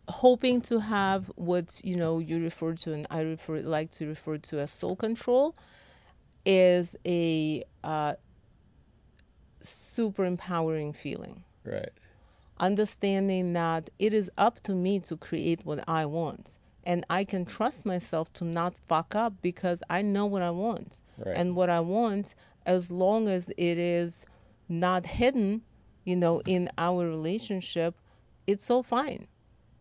C: hoping to have what you know you refer to and i refer like to refer to as soul control is a uh super empowering feeling
A: right.
C: Understanding that it is up to me to create what i want. And i can trust myself to not fuck up because i know what i want.
A: Right.
C: and what i want as long as it is not hidden you know in our relationship it's so fine.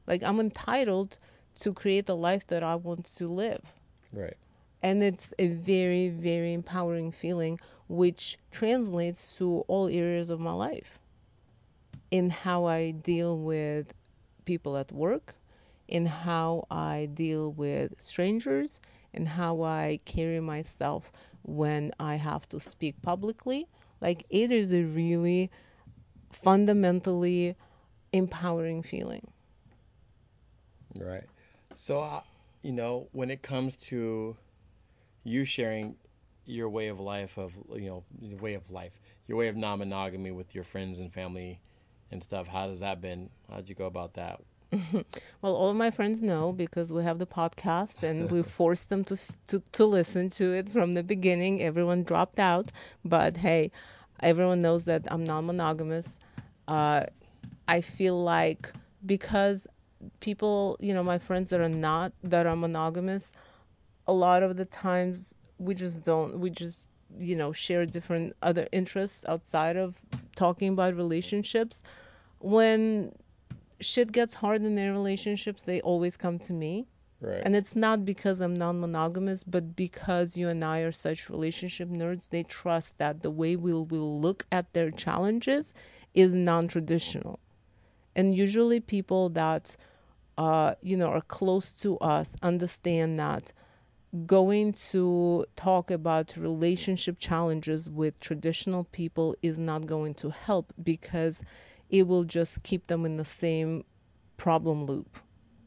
C: Like i'm entitled to create the life that i want to live.
A: Right.
C: and it's a very very empowering feeling which translates to all areas of my life in how i deal with people at work in how i deal with strangers and how i carry myself when i have to speak publicly like it is a really fundamentally empowering feeling
A: Right. So, uh, you know, when it comes to you sharing your way of life of you know your way of life, your way of non-monogamy with your friends and family and stuff, how does that been? How'd you go about that?
C: Well, all of my friends know because we have the podcast and we forced them to, to to listen to it from the beginning. Everyone dropped out, but hey, everyone knows that I'm non-monogamous. Uh, I feel like because people, you know, my friends that are not that are monogamous, a lot of the times we just don't. We just you know share different other interests outside of talking about relationships. When shit gets hard in their relationships, they always come to me.
A: Right.
C: And it's not because I'm non monogamous, but because you and I are such relationship nerds, they trust that the way we'll, we'll look at their challenges is non traditional. And usually people that uh, you know are close to us understand that going to talk about relationship challenges with traditional people is not going to help because it will just keep them in the same problem loop.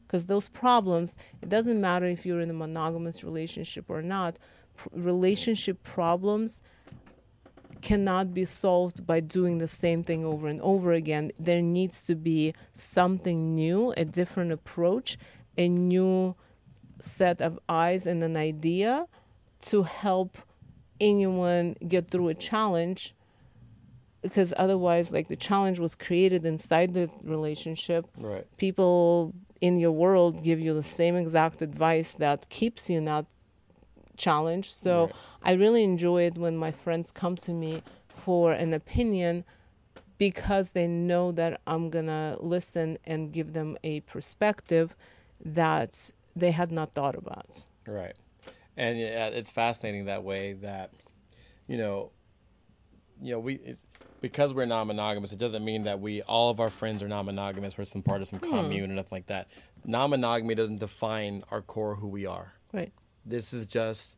C: Because those problems it doesn't matter if you're in a monogamous relationship or not pr- relationship problems cannot be solved by doing the same thing over and over again. There needs to be something new a different approach a new set of eyes and an idea to help anyone get through a challenge because otherwise like the challenge was created inside the relationship
A: Right.
C: people in your world give you the same exact advice that keeps you not challenged so
A: Right.
C: i really enjoy it when my friends come to me for an opinion because they know that i'm gonna listen and give them a perspective that they had not thought about
A: Right. And yeah, uh, it's fascinating that way that, you know, you know, we it's, because we're non-monogamous, it doesn't mean that we all of our friends are non-monogamous. We're some part of some hmm. commune and nothing like that. Non-monogamy doesn't define our core who we are.
C: right
A: This is just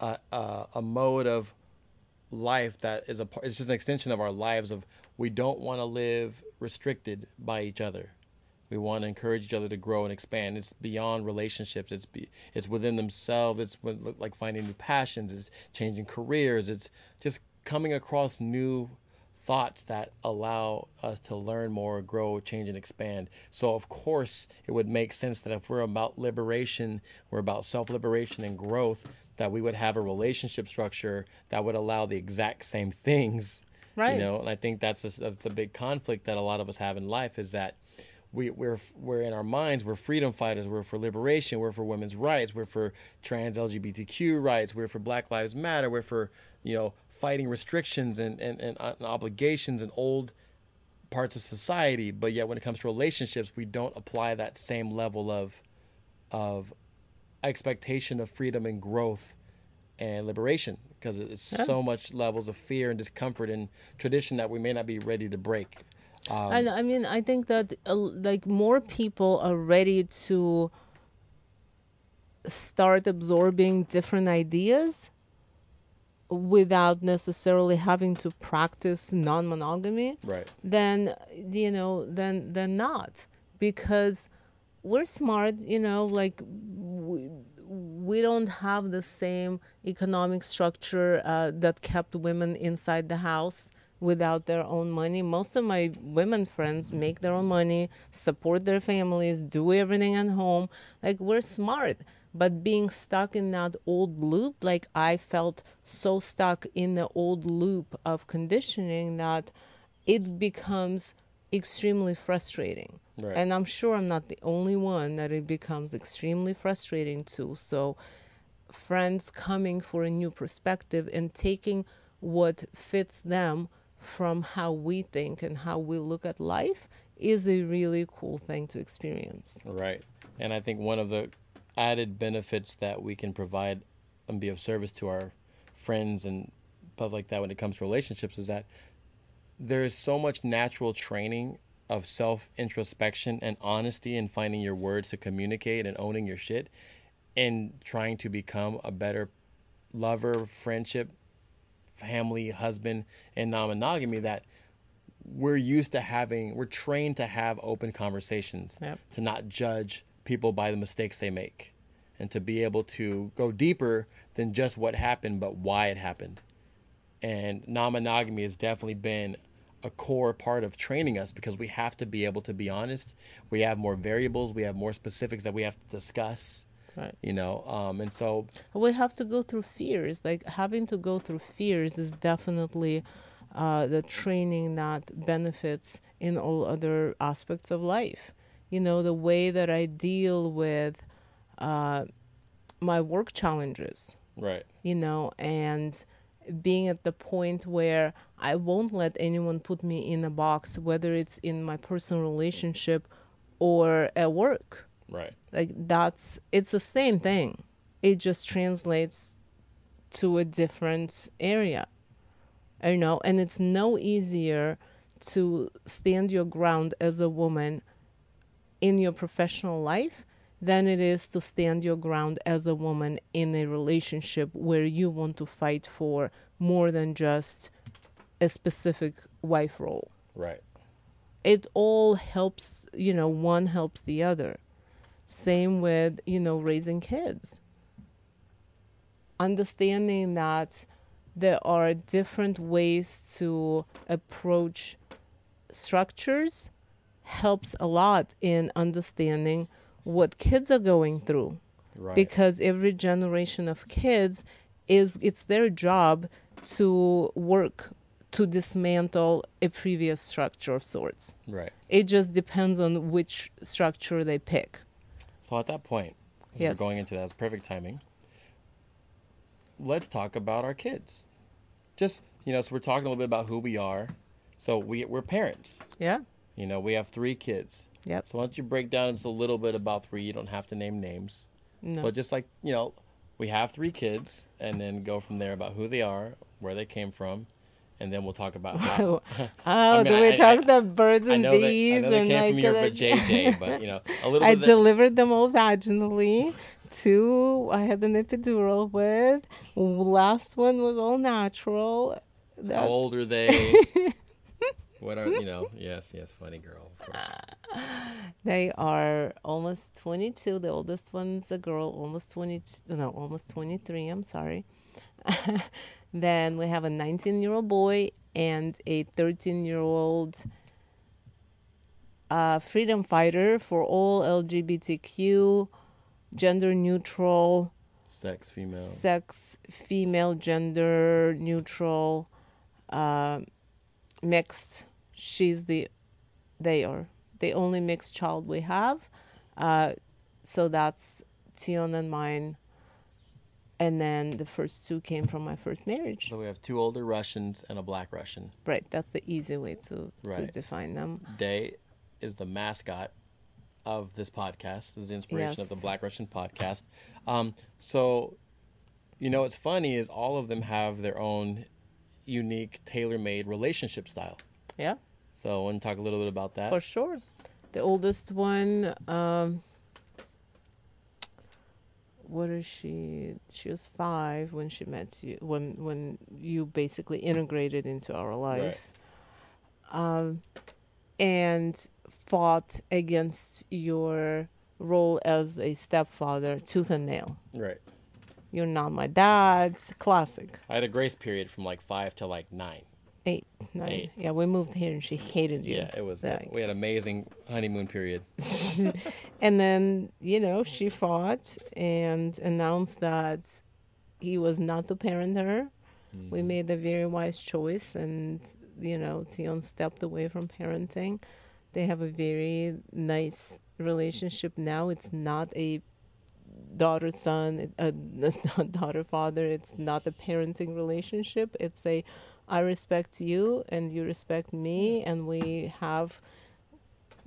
A: a, a, a mode of life that is a part. It's just an extension of our lives. Of we don't want to live restricted by each other. We want to encourage each other to grow and expand. It's beyond relationships. It's be, it's within themselves. It's with, like finding new passions. It's changing careers. It's just coming across new thoughts that allow us to learn more, grow, change, and expand. So, of course, it would make sense that if we're about liberation, we're about self liberation and growth, that we would have a relationship structure that would allow the exact same things.
C: Right.
A: You know, and I think that's a, that's a big conflict that a lot of us have in life is that we, we're we're in our minds we're freedom fighters we're for liberation we're for women's rights we're for trans LGBTQ rights we're for Black Lives Matter we're for you know fighting restrictions and, and, and, and obligations and old parts of society but yet when it comes to relationships we don't apply that same level of of expectation of freedom and growth and liberation because it's
C: Yeah.
A: so much levels of fear and discomfort and tradition that we may not be ready to break um,
C: and I mean, I think that uh, like more people are ready to start absorbing different ideas without necessarily having to practice non-monogamy
A: right.
C: then you know then then not. Because we're smart you know like we, we don't have the same economic structure uh, that kept women inside the house without their own money. Most of my women friends make their own money support their families do everything at home. Like we're smart but being stuck in that old loop like i felt so stuck in the old loop of conditioning that it becomes extremely frustrating.
A: Right.
C: and i'm sure i'm not the only one that it becomes extremely frustrating to so friends coming for a new perspective and taking what fits them from how we think and how we look at life is a really cool thing to experience
A: Right. And I think one of the added benefits that we can provide and be of service to our friends and stuff like that when it comes to relationships is that there is so much natural training of self introspection and honesty in finding your words to communicate and owning your shit and trying to become a better lover, friendship, family, husband, and non monogamy that we're used to having, we're trained to have open conversations,
C: Yep.
A: to not judge people by the mistakes they make, and to be able to go deeper than just what happened, but why it happened. And non monogamy has definitely been a core part of training us because we have to be able to be honest. We have more variables, we have more specifics that we have to discuss,
C: right
A: you know. Um, and so,
C: we have to go through fears like having to go through fears is definitely uh, the training that benefits in all other aspects of life you know the way that i deal with uh, my work challenges
A: right,
C: you know, and being at the point where I won't let anyone put me in a box, whether it's in my personal relationship or at work.
A: Right,
C: Like that's it's the same thing. It just translates to a different area. You know, and it's no easier to stand your ground as a woman in your professional life than it is to stand your ground as a woman in a relationship where you want to fight for more than just a specific wife role.
A: right,
C: It all helps, you know, one helps the other. Same with, you know, raising kids. Understanding that there are different ways to approach structures helps a lot in understanding what kids are going through
A: right.
C: because every generation of kids is it's their job to work to dismantle a previous structure of sorts
A: right.
C: it just depends on which structure they pick
A: So at that point, as
C: Yes.
A: we're going into that, it's perfect timing. Let's talk about our kids. Just you know, so we're talking a little bit about who we are. So we we're parents.
C: yeah
A: You know, we have three kids.
C: Yep.
A: So why don't you break down just a little bit about three? You don't have to name names,
C: no
A: but just like you know, we have three kids, and then go from there about who they are, where they came from, and then we'll talk about how.
C: oh
A: mean,
C: do we
A: I-
C: talk
A: I-
C: about birds
A: I
C: and
A: that I
C: bees
A: know they
C: and
A: came
C: like
A: from your
C: uh,
A: JJ, but you know, a little
C: I
A: that-
C: delivered them all vaginally Two, I had an epidural with. Last one was all natural.
A: How old are they? what are you know? Yes, yes, funny girl, of course.
C: They are almost 22. The oldest one's a girl, almost 20. No, almost 23. I'm sorry. then we have a 19 year old boy and a 13 year old uh, freedom fighter for all LGBTQ, gender neutral,
A: Sex, female.
C: sex, female, gender neutral, uh, mixed. She's the, they are the only mixed child we have. Uh, so that's Tion and mine. And then the first two came from my first marriage.
A: So we have two older Russians and a black Russian.
C: Right, that's the easy way to, to define them.
A: Day is the mascot of this podcast. This is the inspiration of the Black Russian podcast. Um, so, you know, what's funny is all of them have their own unique, tailor-made relationship style.
C: Yeah,
A: So, I want to talk a little bit about that.
C: for sure. The oldest one, um, what is she? She was five when she met you. When when you basically integrated into our life, um, and fought against your role as a stepfather, tooth and nail.
A: Right.
C: You're not my dad. Classic.
A: I had a grace period from like five to like nine.
C: Eight, nine.
A: Eight.
C: Yeah, we moved here and she hated you.
A: Yeah, it was.
C: Like-
A: we had amazing honeymoon period.
C: And then, you know, she fought and announced that he was not to parent her. We mm-hmm. made a very wise choice, and, you know, Tion stepped away from parenting. They have a very nice relationship now. It's not a daughter son, a, a daughter father. It's not a parenting relationship. It's a I respect you and you respect me, and we have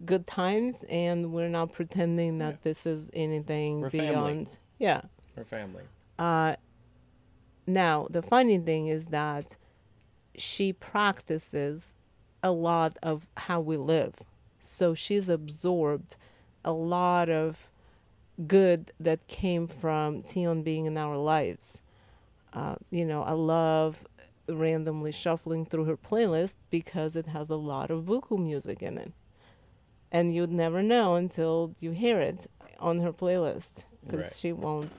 C: good times and we're not pretending that
A: Yeah.
C: this is anything
A: We're family.
C: beyond yeah
A: Our family.
C: uh now the funny thing is that she practices a lot of how we live so she's absorbed a lot of good that came from Tion being in our lives uh, you know i love randomly shuffling through her playlist because it has a lot of buku music in it and you'd never know until you hear it on her playlist because
A: Right.
C: she won't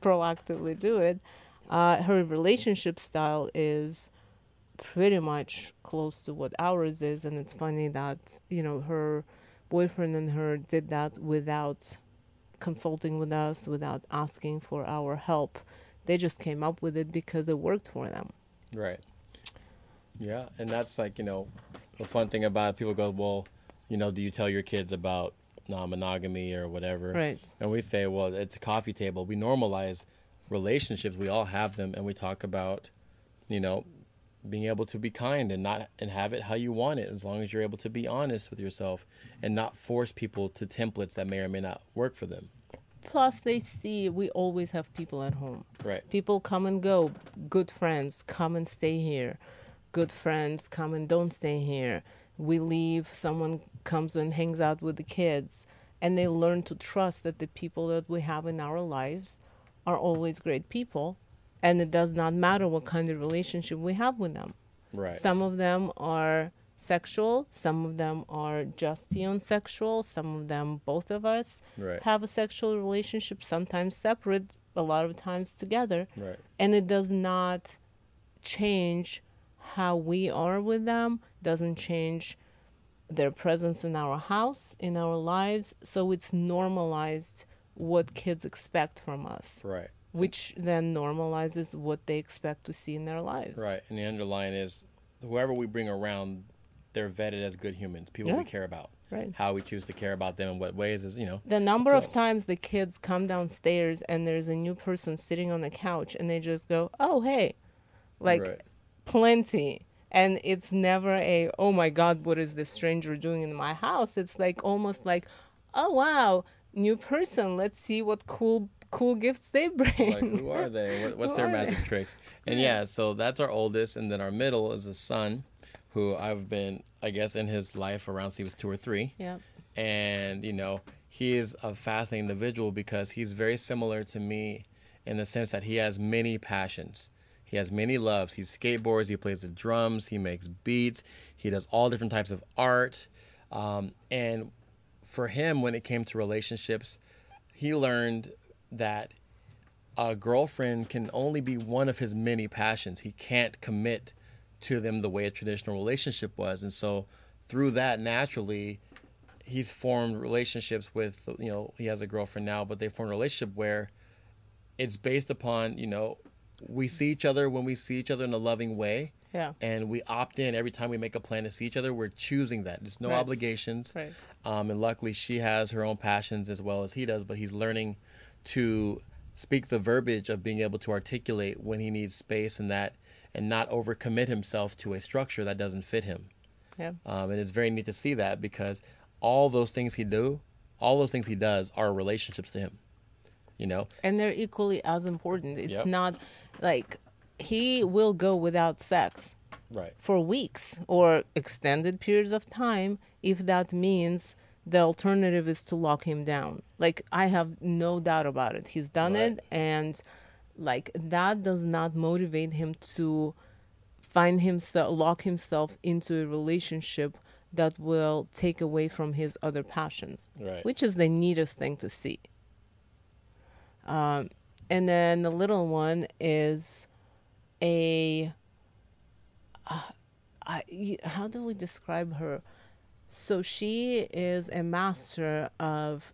C: proactively do it. Uh, her relationship style is pretty much close to what ours is, and it's funny that you know her boyfriend and her did that without consulting with us, without asking for our help. They just came up with it because it worked for them.
A: Right. Yeah, and that's like you know, the fun thing about it, people go, well, you know, do you tell your kids about non-monogamy or whatever?
C: Right.
A: And we say, well, it's a coffee table. We normalize relationships. We all have them, and we talk about, you know, being able to be kind and not and have it how you want it, as long as you're able to be honest with yourself and not force people to templates that may or may not work for them.
C: Plus, they see we always have people at home.
A: Right.
C: People come and go. Good friends come and stay here. Good friends come and don't stay here. We leave, someone comes and hangs out with the kids. And they learn to trust that the people that we have in our lives are always great people. And it does not matter what kind of relationship we have with them.
A: Right.
C: Some of them are sexual, some of them are just sexual, some of them, both of us,
A: Right.
C: have a sexual relationship, sometimes separate, a lot of times together.
A: Right.
C: And it does not change how we are with them, doesn't change their presence in our house, in our lives. So it's normalized what kids expect from us,
A: Right.
C: which then normalizes what they expect to see in their lives.
A: Right. And the underline is whoever we bring around, they're vetted as good humans, people we care about.
C: Right.
A: How we choose to care about them in what ways is, you know,
C: The number of times the kids come downstairs and there's a new person sitting on the couch and they just go, "Oh, hey," like
A: Right.
C: plenty, and it's never a, "Oh my God, what is this stranger doing in my house?" It's like almost like, "Oh wow, new person. Let's see what cool cool gifts they bring."
A: like who are they? What, what's
C: Who
A: their magic tricks? And yeah, so that's our oldest, and then our middle is a son, who I've been, I guess, in his life around since he was two or three,
C: yeah,
A: and you know he is a fascinating individual because he's very similar to me in the sense that he has many passions. He has many loves. He skateboards, he plays the drums, he makes beats, he does all different types of art. Um, and for him, when it came to relationships, he learned that a girlfriend can only be one of his many passions. He can't commit to them the way a traditional relationship was. And so through that, naturally, he's formed relationships with, you know, he has a girlfriend now, but they formed a relationship where it's based upon, you know, we see each other when we see each other in a loving way.
C: Yeah.
A: And we opt in every time we make a plan to see each other. We're choosing that. There's no
C: Right.
A: obligations.
C: Right.
A: Um, and luckily, she has her own passions as well as he does, but he's learning to speak the verbiage of being able to articulate when he needs space and that, and not overcommit himself to a structure that doesn't fit him.
C: Yeah.
A: Um, and it's very neat to see that because all those things he do, all those things he does are relationships to him. You know,
C: and they're equally as important. It's
A: Yep.
C: not like he will go without sex
A: right?
C: for weeks or extended periods of time if that means the alternative is to lock him down. Like I have no doubt about it. He's done
A: Right.
C: it and like that does not motivate him to find himself lock himself into a relationship that will take away from his other passions
A: Right.
C: which is the neatest thing to see um, and then the little one is a uh, I, how do we describe her so she is a master of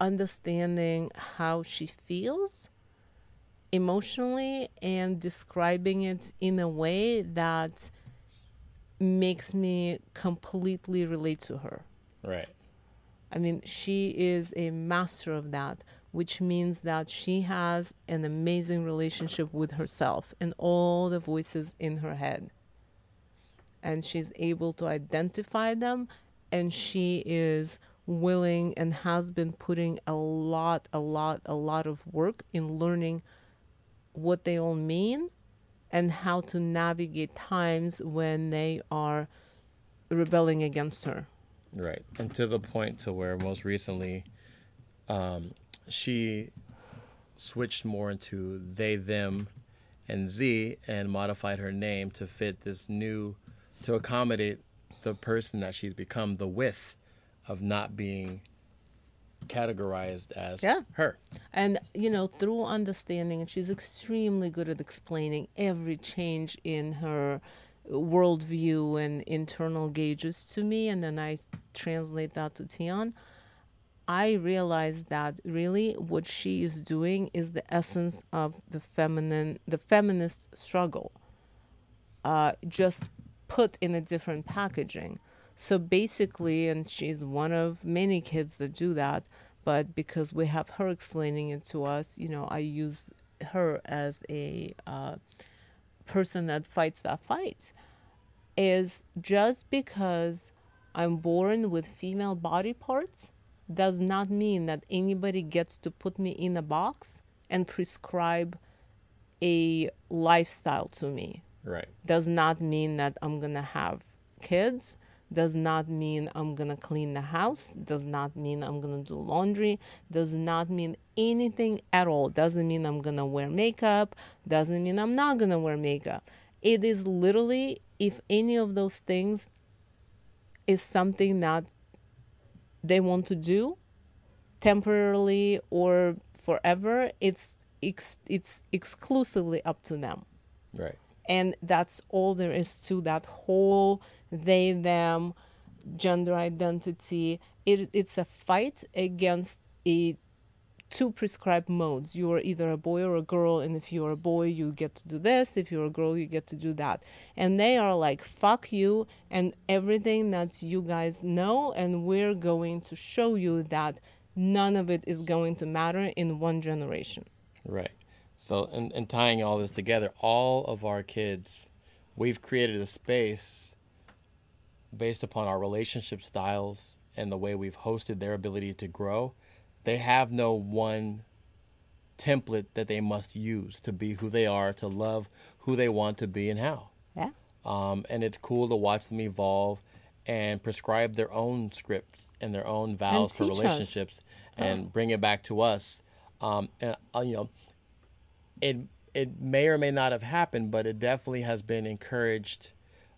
C: understanding how she feels emotionally and describing it in a way that makes me completely relate to her.
A: Right.
C: I mean, she is a master of that, which means that she has an amazing relationship with herself and all the voices in her head. And she's able to identify them, and she is willing and has been putting a lot, a lot, a lot of work in learning what they all mean and how to navigate times when they are rebelling against her.
A: Right. And to the point to where most recently, um, she switched more into they, them, and Z and modified her name to fit this new, to accommodate the person that she's become, the width of not being categorized as
C: Yeah.
A: her.
C: And, you know, through understanding, and she's extremely good at explaining every change in her worldview and internal gauges to me, and then I translate that to Tion. I realize that really what she is doing is the essence of the feminine, the feminist struggle, uh, just put in a different packaging. So basically, and she's one of many kids that do that, but because we have her explaining it to us, you know, I use her as a uh, person that fights that fight. Is just because I'm born with female body parts does not mean that anybody gets to put me in a box and prescribe a lifestyle to me
A: Right.
C: does not mean that I'm gonna have kids, does not mean I'm gonna clean the house, does not mean I'm gonna do laundry, does not mean anything at all. Doesn't mean I'm gonna wear makeup, doesn't mean I'm not gonna wear makeup. It is literally if any of those things is something that they want to do temporarily or forever, it's ex- it's exclusively up to them
A: Right.
C: And that's all there is to that whole they them gender identity. It, it's a fight against a two prescribed modes. You are either a boy or a girl and if you're a boy you get to do this. If you're a girl you get to do that. And they are like fuck you and everything that you guys know and we're going to show you that none of it is going to matter in one generation.
A: Right. So, and, and tying all this together, all of our kids, we've created a space based upon our relationship styles and the way we've hosted their ability to grow. They have no one template that they must use to be who they are, to love who they want to be, and how.
C: yeah
A: Um, and it's cool to watch them evolve and prescribe their own scripts and their own vows for
C: us.
A: relationships and bring it back to us. Um, and uh, you know, it it may or may not have happened, but it definitely has been encouraged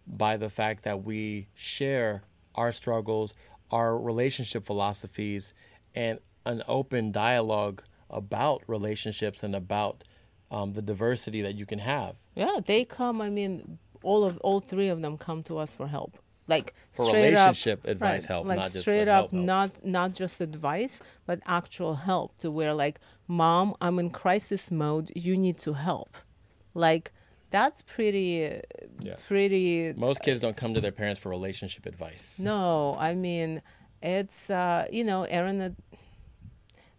A: by the fact that we share our struggles, our relationship philosophies, and an open dialogue about relationships and about um, the diversity that you can have.
C: Yeah, they come. I mean, all of all three of them come to us for help, like
A: For
C: straight
A: relationship
C: up,
A: advice
C: right,
A: help,
C: like
A: not
C: straight up,
A: help, help.
C: not not just advice, but actual help. To where like, mom, I'm in crisis mode. You need to help. Like that's pretty, uh,
A: Yeah.
C: pretty.
A: Most kids don't come to their parents for relationship advice.
C: No, I mean, it's uh, you know, Aaron had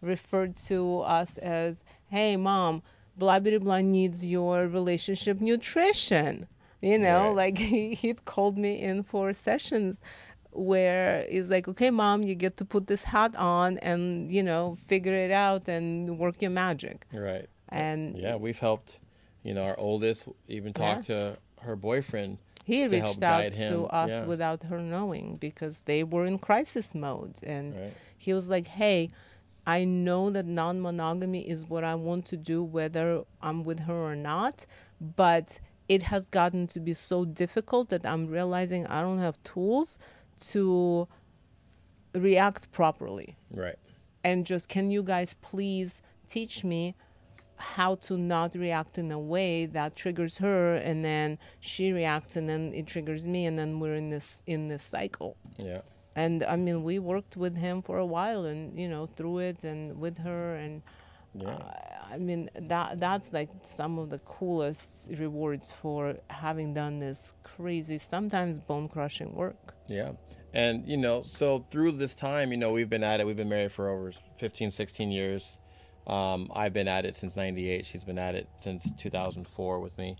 C: referred to us as, "Hey, mom, blah blah blah needs your relationship nutrition." You know,
A: Right.
C: like he he'd called me in for sessions where it's like, "Okay, mom, you get to put this hat on and you know figure it out and work your magic."
A: Right.
C: And
A: Yeah, we've helped. You know, our oldest even talked to her boyfriend.
C: he
A: to help
C: reached out
A: guide him.
C: to us
A: Yeah.
C: without her knowing because they were in crisis mode and
A: Right.
C: he was like hey i know that non-monogamy is what i want to do whether i'm with her or not but it has gotten to be so difficult that i'm realizing i don't have tools to react properly
A: Right.
C: and just can you guys please teach me how to not react in a way that triggers her and then she reacts and then it triggers me and then we're in this in this cycle
A: Yeah.
C: and i mean we worked with him for a while and you know through it and with her and
A: Yeah.
C: uh, i mean that that's like some of the coolest rewards for having done this crazy sometimes bone crushing work
A: Yeah. And, you know, so through this time, you know, we've been at it. We've been married for over 15, 16 years. Um, I've been at it since 98. She's been at it since 2004 with me.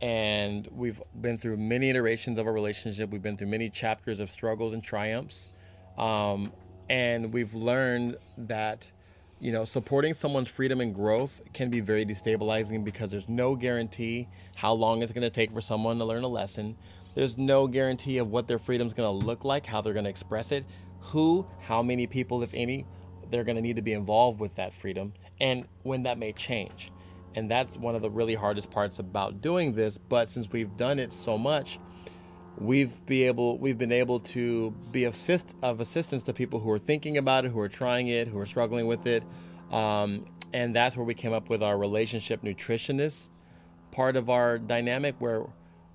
A: And we've been through many iterations of our relationship. We've been through many chapters of struggles and triumphs. Um, and we've learned that, you know, supporting someone's freedom and growth can be very destabilizing because there's no guarantee how long it's going to take for someone to learn a lesson. There's no guarantee of what their freedom's going to look like, how they're going to express it, who, how many people, if any, they're going to need to be involved with that freedom, and when that may change. And that's one of the really hardest parts about doing this. But since we've done it so much, we've be able we've been able to be of assist of assistance to people who are thinking about it, who are trying it, who are struggling with it, um, and that's where we came up with our relationship nutritionist part of our dynamic, where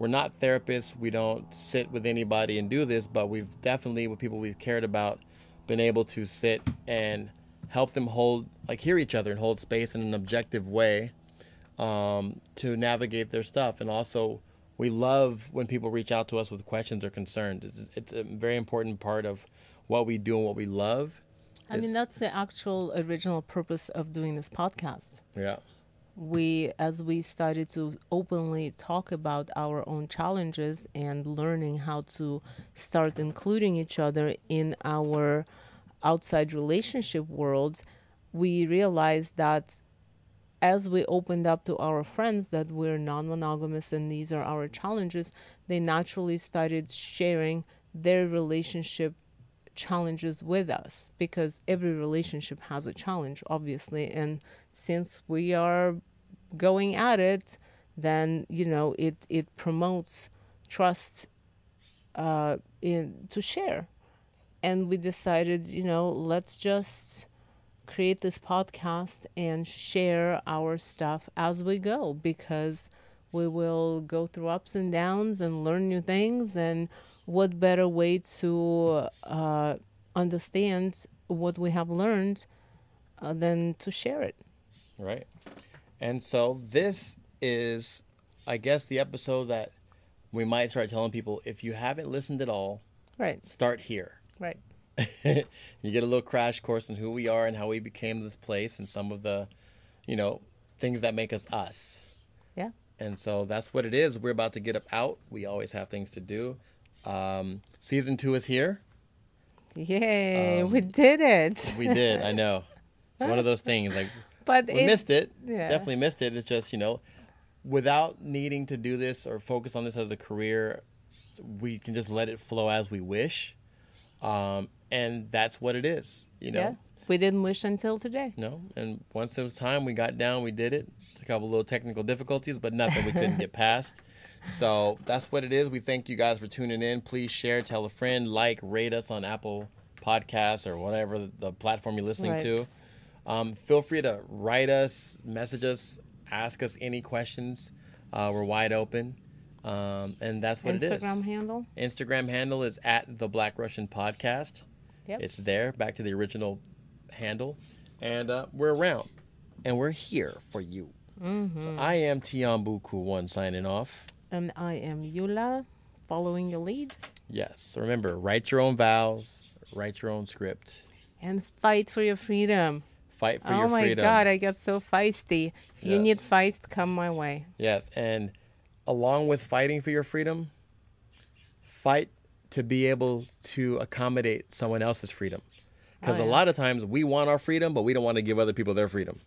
A: we're not therapists, we don't sit with anybody and do this, but we've definitely with people we've cared about been able to sit and help them hold like hear each other and hold space in an objective way um, to navigate their stuff. And also, we love when people reach out to us with questions or concerns. It's, it's a very important part of what we do and what we love.
C: i mean that's the actual original purpose of doing this podcast
A: Yeah.
C: We as we started to openly talk about our own challenges and learning how to start including each other in our outside relationship worlds we realized that as we opened up to our friends that we're non-monogamous and these are our challenges they naturally started sharing their relationship challenges with us because every relationship has a challenge obviously and since we are going at it then you know it it promotes trust uh in to share. And we decided you know let's just create this podcast and share our stuff as we go because we will go through ups and downs and learn new things and what better way to uh, understand what we have learned uh, than to share it
A: Right. And so this is, I guess, the episode that we might start telling people if you haven't listened at all,
C: right
A: start here.
C: right
A: you get a little crash course on who we are and how we became this place and some of the, you know, things that make us us.
C: yeah
A: And so that's what it is. We're about to get up out. We always have things to do. Um, season two is here.
C: yay we did it
A: We did. I know. It's one of those things. Like
C: but
A: we missed it.
C: yeah.
A: Definitely missed it. It's just you know, without needing to do this or focus on this as a career, we can just let it flow as we wish, um, and that's what it is. You know.
C: Yeah. We didn't wish until today.
A: No, and once it was time, we got down, we did it. a couple little technical difficulties, but nothing we couldn't get past. So that's what it is. We thank you guys for tuning in. Please share, tell a friend, like, rate us on Apple Podcasts or whatever the, platform you're listening
C: Right.
A: to. Um, feel free to write us, message us, ask us any questions. Uh, we're wide open. Um, and that's what it is.
C: Instagram handle.
A: Instagram handle is at the Black Russian Podcast.
C: Yep.
A: It's there, back to the original handle. And uh, we're around. And we're here for you.
C: Mm-hmm.
A: So I am Tiambuku One signing off.
C: And I am Yula, following your lead.
A: Yes. Remember, write your own vows, write your own script,
C: And fight for your freedom.
A: fight for
C: oh
A: your freedom. Oh my.
C: God, I get so feisty. If you need feist, come my way.
A: Yes, and along with fighting for your freedom, fight to be able to accommodate someone else's freedom. Because
C: Oh,
A: a lot of times we want our freedom, but we don't want to give other people their freedom.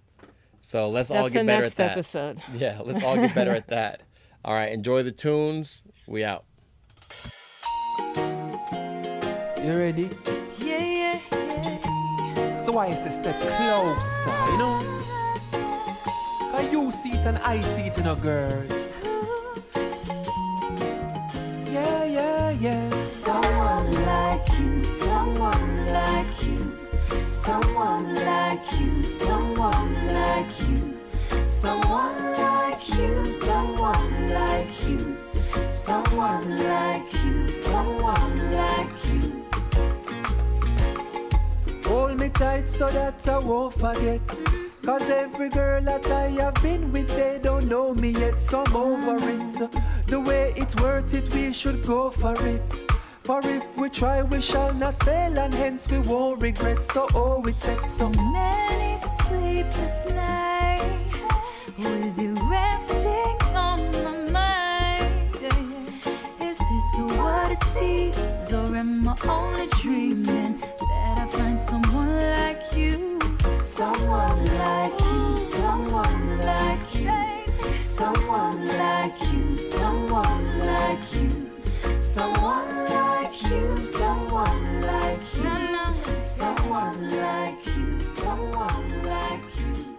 A: So let's all get better at that.
C: episode.
A: Yeah, let's all get better at that. All right, enjoy the tunes. We out.
B: You ready?
E: Yeah, yeah, yeah.
B: So I say step closer, you know? Cause you see it and I see it in a girl. Yeah, yeah, yeah.
E: Someone like you, someone like you, someone like you, someone like someone like you, someone like you.
B: Hold me tight so that I won't forget. Cause every girl that I have been with, they don't know me yet, so I'm over it. The way it's worth it, we should go for it. For if we try, we shall not fail, and hence we won't regret. So, oh, it takes
E: So many sleepless nights with you resting on my this what it seems, or am I only dreaming that I find someone like you? Someone like you, someone like you, someone like you, someone like you, someone like you, someone like you, someone like you, someone like you.